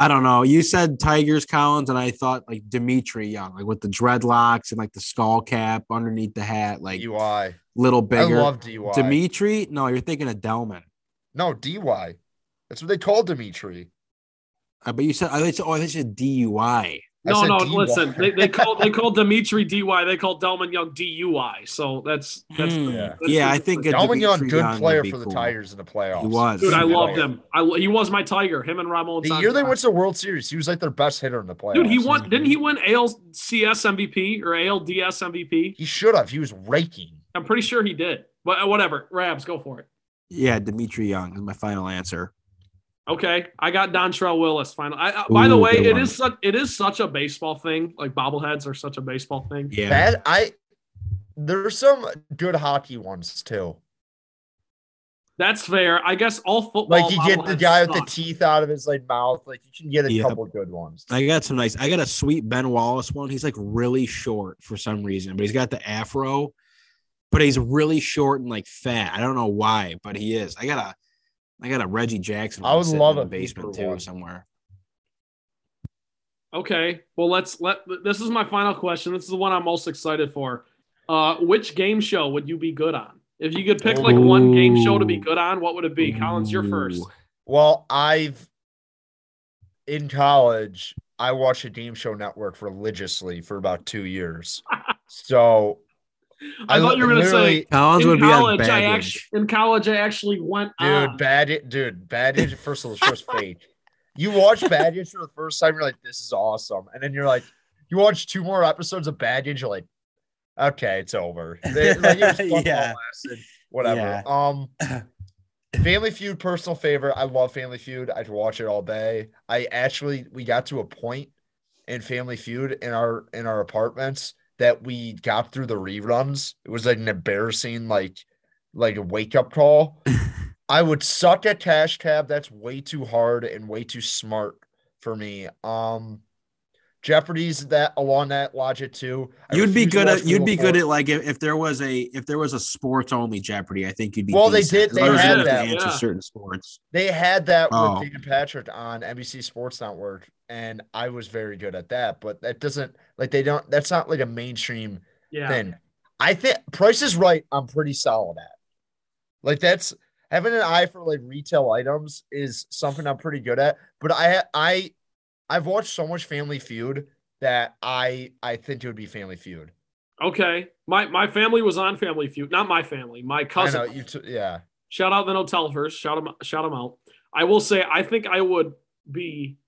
I don't know. You said Tigers Collins, and I thought like Dmitri Young, like with the dreadlocks and like the skull cap underneath the hat, like
DUI.
little bigger.
I love DUI.
Dmitri? No, you're thinking of Delmon.
no, DY. That's what they called Dmitri.
Uh, but you said I oh, I thought you DUI.
I
No, no.
DY.
Listen, they, they *laughs* call they call Dmitri DY. They call Delmon Young DUI. So that's that's
Hmm.
Yeah.
that's
yeah,
the
I think
difference.
a
Young, good
Young
player
be
for the
cool.
Tigers in the playoffs.
He was.
Dude, I
Good
loved
player.
him. I, he was my Tiger. Him and Ramon.
The year they went to the World Series, he was like their best hitter in the playoffs.
Dude, he won. Didn't he win ALCS MVP or ALDS MVP?
He should have. He was raking.
I'm pretty sure he did. But uh, whatever. Rabs, go for it.
Yeah, Dmitri Young is my final answer.
Okay, I got Dontrelle Willis. Final. I, uh, by the way,
good
it
one.
is such it is such a baseball thing. Like bobbleheads are such a baseball thing.
Yeah.
Bad. I there's some good hockey ones too.
That's fair. I guess all football.
Like you get the
bobbleheads
guy with the teeth out of his like mouth. Like you can get a
Yep.
couple good ones.
I got some nice. I got a sweet Ben Wallace one. He's like really short for some reason, but he's got the afro, but he's really short and like fat. I don't know why, but he is. I got a, I got a Reggie Jackson.
I
one
would
sitting
love
in
a
the basement too
one.
somewhere.
Okay. Well, let's let. This is my final question. This is the one I'm most excited for. Uh, which game show would you be good on? If you could pick like one game show to be good on, what would it be? Collins, you're first.
Well, I've in college, I watched a game show network religiously for about two years. *laughs* So
I, thought you were gonna say
literally-
Collins
in
would be on
college. I actually in college I actually went
dude,
on.
bad dude, bad first of all, the show's fake. You watch Bad News for the first time, you're like, this is awesome. And then you're like, you watch two more episodes of Bad News, you're like, okay, it's over. They- like, it was fun while it
Yeah.
lasted, whatever.
Yeah.
Um *clears throat* Family Feud, personal favorite. I love Family Feud. I'd watch it all day. I actually we got to a point in Family Feud in our in our apartments that we got through the reruns. It was like an embarrassing, like like a wake up call. *laughs* I would suck at Cash Cab. That's way too hard and way too smart for me. Um Jeopardy's that along that logic too. I
You'd be good at you'd be good at like if, if there was a if there was a sports only Jeopardy, I think you'd be.
Well, they did- they
long as you
had that,
answer
yeah.
certain sports.
They had that
Oh.
with Dan Patrick on NBC Sports Network, and I was very good at that. But that doesn't like they don't. That's not like a mainstream
yeah.
thing. I think Price is Right. I'm pretty solid at. Like that's having an eye for like retail items is something I'm pretty good at. But I I I've watched so much Family Feud that I I think it would be Family Feud.
Okay. My my family was on Family Feud. Not my family. My
I
cousin.
know you. T- yeah.
Shout out the Notel first. Shout them shout them out. I will say I think I would be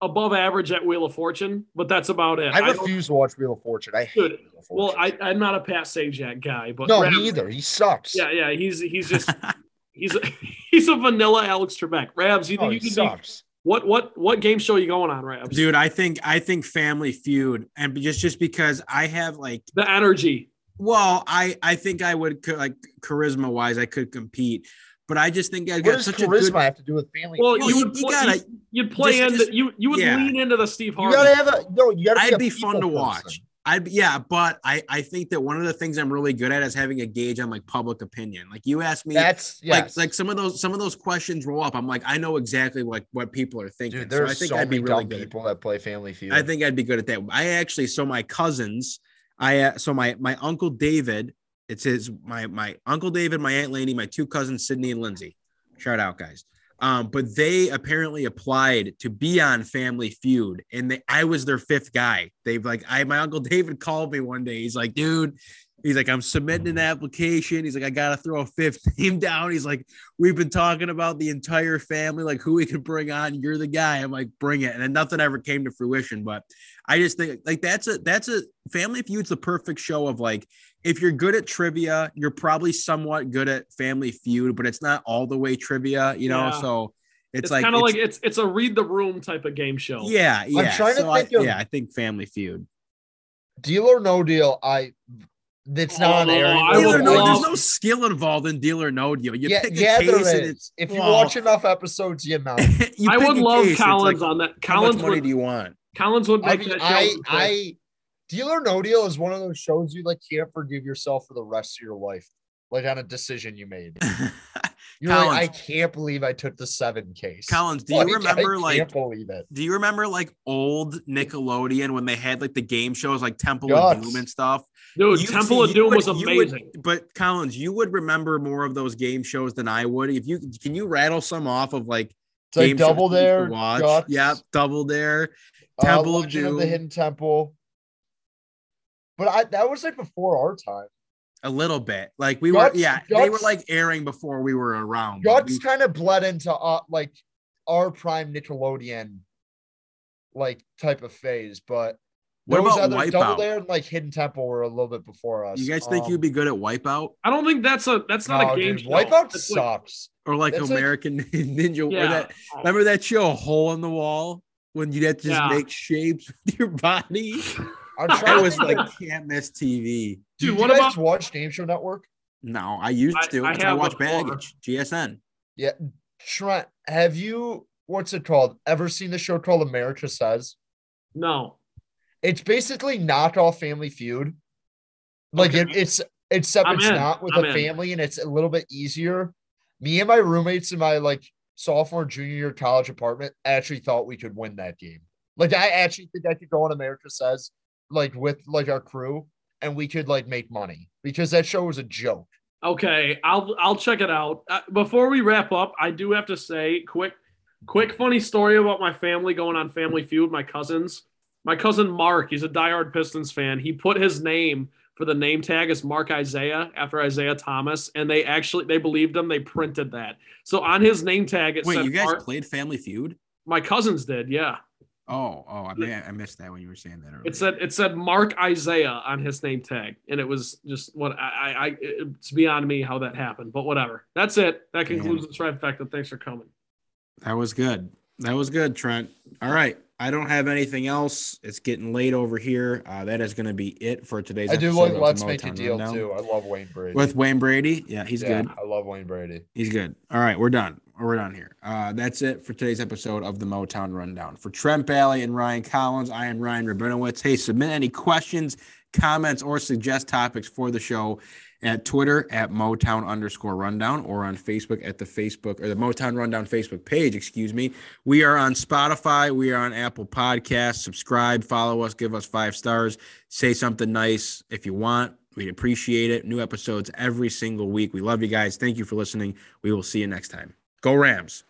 above average at Wheel of Fortune, but that's about it.
I
don't-
refuse to watch Wheel of Fortune. I hate
Dude,
Wheel of
well, I, I'm not a Pat Sajak guy, but
no, me either. He sucks.
Yeah, yeah, he's he's *laughs* just he's a, *laughs* he's a vanilla Alex Trebek. Rabs, you
Oh,
think
he
you can
sucks.
What what what game show are you going on, Rabs?
Dude, I think I think Family Feud, and just just because I have like,
The energy.
well, I I think I would like charisma wise, I could compete, but I just think I
What
got such
charisma
a good.
have to do with family?
Well,
feud?
Well,
you
you-
would
you
pl-
gotta-
you, you'd play
just-
into
just-
you you would
yeah.
lean into the Steve
You gotta have a no. You gotta.
I'd
be,
be fun to
people
watch. I'd yeah, but I I think that one of the things I'm really good at is having a gauge on like public opinion. Like you asked me,
That's yes.
like like some of those some of those questions roll up. I'm like, I know exactly like what people are thinking.
dude.
so I
There's
think
so
I'd be really
dumb
good.
people that play Family Feud.
I think I'd be good at that. I actually, so my cousins, I uh, so my my uncle David, it's his my my uncle David, my aunt Laney, my two cousins Sydney and Lindsay. Shout out, guys. Um, but they apparently applied to be on Family Feud, and they, I was their fifth guy. They've like, I my uncle David *laughs* called me one day. He's like, dude, he's like, I'm submitting an application. He's like, I gotta throw a fifth *laughs* name down. He's like, we've been talking about the entire family, like who we could bring on. You're the guy. I'm like, bring it. And then nothing ever came to fruition. But I just think like that's a that's a Family Feud's the perfect show of like if you're good at trivia, you're probably somewhat good at Family Feud, but it's not all the way trivia, you know.
Yeah.
So it's,
It's,
like
kind of like it's it's a read the room type of game show.
yeah, yeah.
I'm trying to
so I,
think of-
yeah, I think Family Feud.
Deal or No Deal. I. It's oh, not an
Oh,
area.
I
Deal or no, there's no skill involved in deal or no deal. You
yeah,
pick a
yeah,
case
there
and it's
If you
well,
watch enough episodes, you know. *laughs*
you
I
pick
would love
case,
Collins
like,
on that.
How much
Collins
money
would
do you want?
Collins would
I
make
mean,
that show.
I,
quick.
I, Deal or No Deal is one of those shows you like can't forgive yourself for the rest of your life, like on a decision you made. *laughs* You're like, I can't believe I took the seven case.
Collins, do you *laughs* remember
I
like
can't believe it.
do you remember like old Nickelodeon when they had like the game shows like Temple
Yes.
of Doom and stuff?
Dude,
You-
Temple
see,
of Doom
would-
was
you would-
amazing.
but Collins, you would remember more of those game shows than I would. If you can you rattle some off of like
It's like
game shows
Double
you
Dare,
watch?
Guts,
Yep, Double Dare,
uh,
Temple of
Legend of the Hidden Temple. But I that was like before our time.
a little bit. Like we
Guts-
were, yeah, they were like airing before we were around. but
Guts
we-
kind of bled into uh, like our prime Nickelodeon like type of phase, but What Those about other Double Dare and like Hidden Temple were a little bit before us.
You guys think um, you'd be good at Wipeout?
I don't think that's a that's not no, a game.
Dude, Wipeout sucks.
Like, or like that's American like, *laughs* Ninja. Yeah. That, remember that show, Hole in the Wall, when you had to just yeah. make shapes *laughs* with your body. i'm That was like can't miss TV.
Dude, Did what you guys about watch Game Show Network?
No, I used to. I, I, I watch before. Baggage, GSN.
Yeah, Trent, have you what's it called? Ever seen the show called America Says?
No.
It's basically knockoff Family Feud. Like okay. it, it's except I'm it's in. not with I'm a in. family and it's a little bit easier. Me and my roommates in my like sophomore junior year college apartment actually thought we could win that game. Like I actually think I could go on America Says like with like our crew and we could like make money because that show was a joke.
Okay, I'll I'll check it out. Uh, before we wrap up, I do have to say quick quick funny story about my family going on Family Feud, my cousins. My cousin Mark, he's a diehard Pistons fan. He put his name for the name tag as Mark Isaiah after Isaiah Thomas, and they actually they believed him. They printed that. So on his name tag, it
Wait,
said
you guys
Mark,
played Family Feud?
My cousins did, yeah.
Oh, oh, I, mean, I missed that when you were saying that. Earlier.
It said it said Mark Isaiah on his name tag, and it was just what I, I, it's beyond me how that happened, but whatever. That's it. That concludes Damn. the trifecta. Thanks for coming.
That was good. That was good, Trent. All right. I don't have anything else. It's getting late over here. Uh, that is going to be it for today's. Episode.
I do like Let's Make a Deal Rundown. too. I love Wayne Brady.
With Wayne Brady, yeah, he's yeah, good.
I love Wayne Brady.
He's good. All right, we're done. We're done here. Uh, that's it for today's episode of the Motown Rundown. For Trent Bailey and Ryan Collins, I am Ryan Rabinowitz. Hey, submit any questions, comments, or suggest topics for the show at Twitter at Motown underscore rundown or on Facebook at the Facebook or the Motown Rundown Facebook page, excuse me. We are on Spotify. We are on Apple Podcasts. Subscribe, follow us, give us five stars, say something nice if you want. We'd appreciate it. New episodes every single week. We love you guys. Thank you for listening. We will see you next time. Go Rams.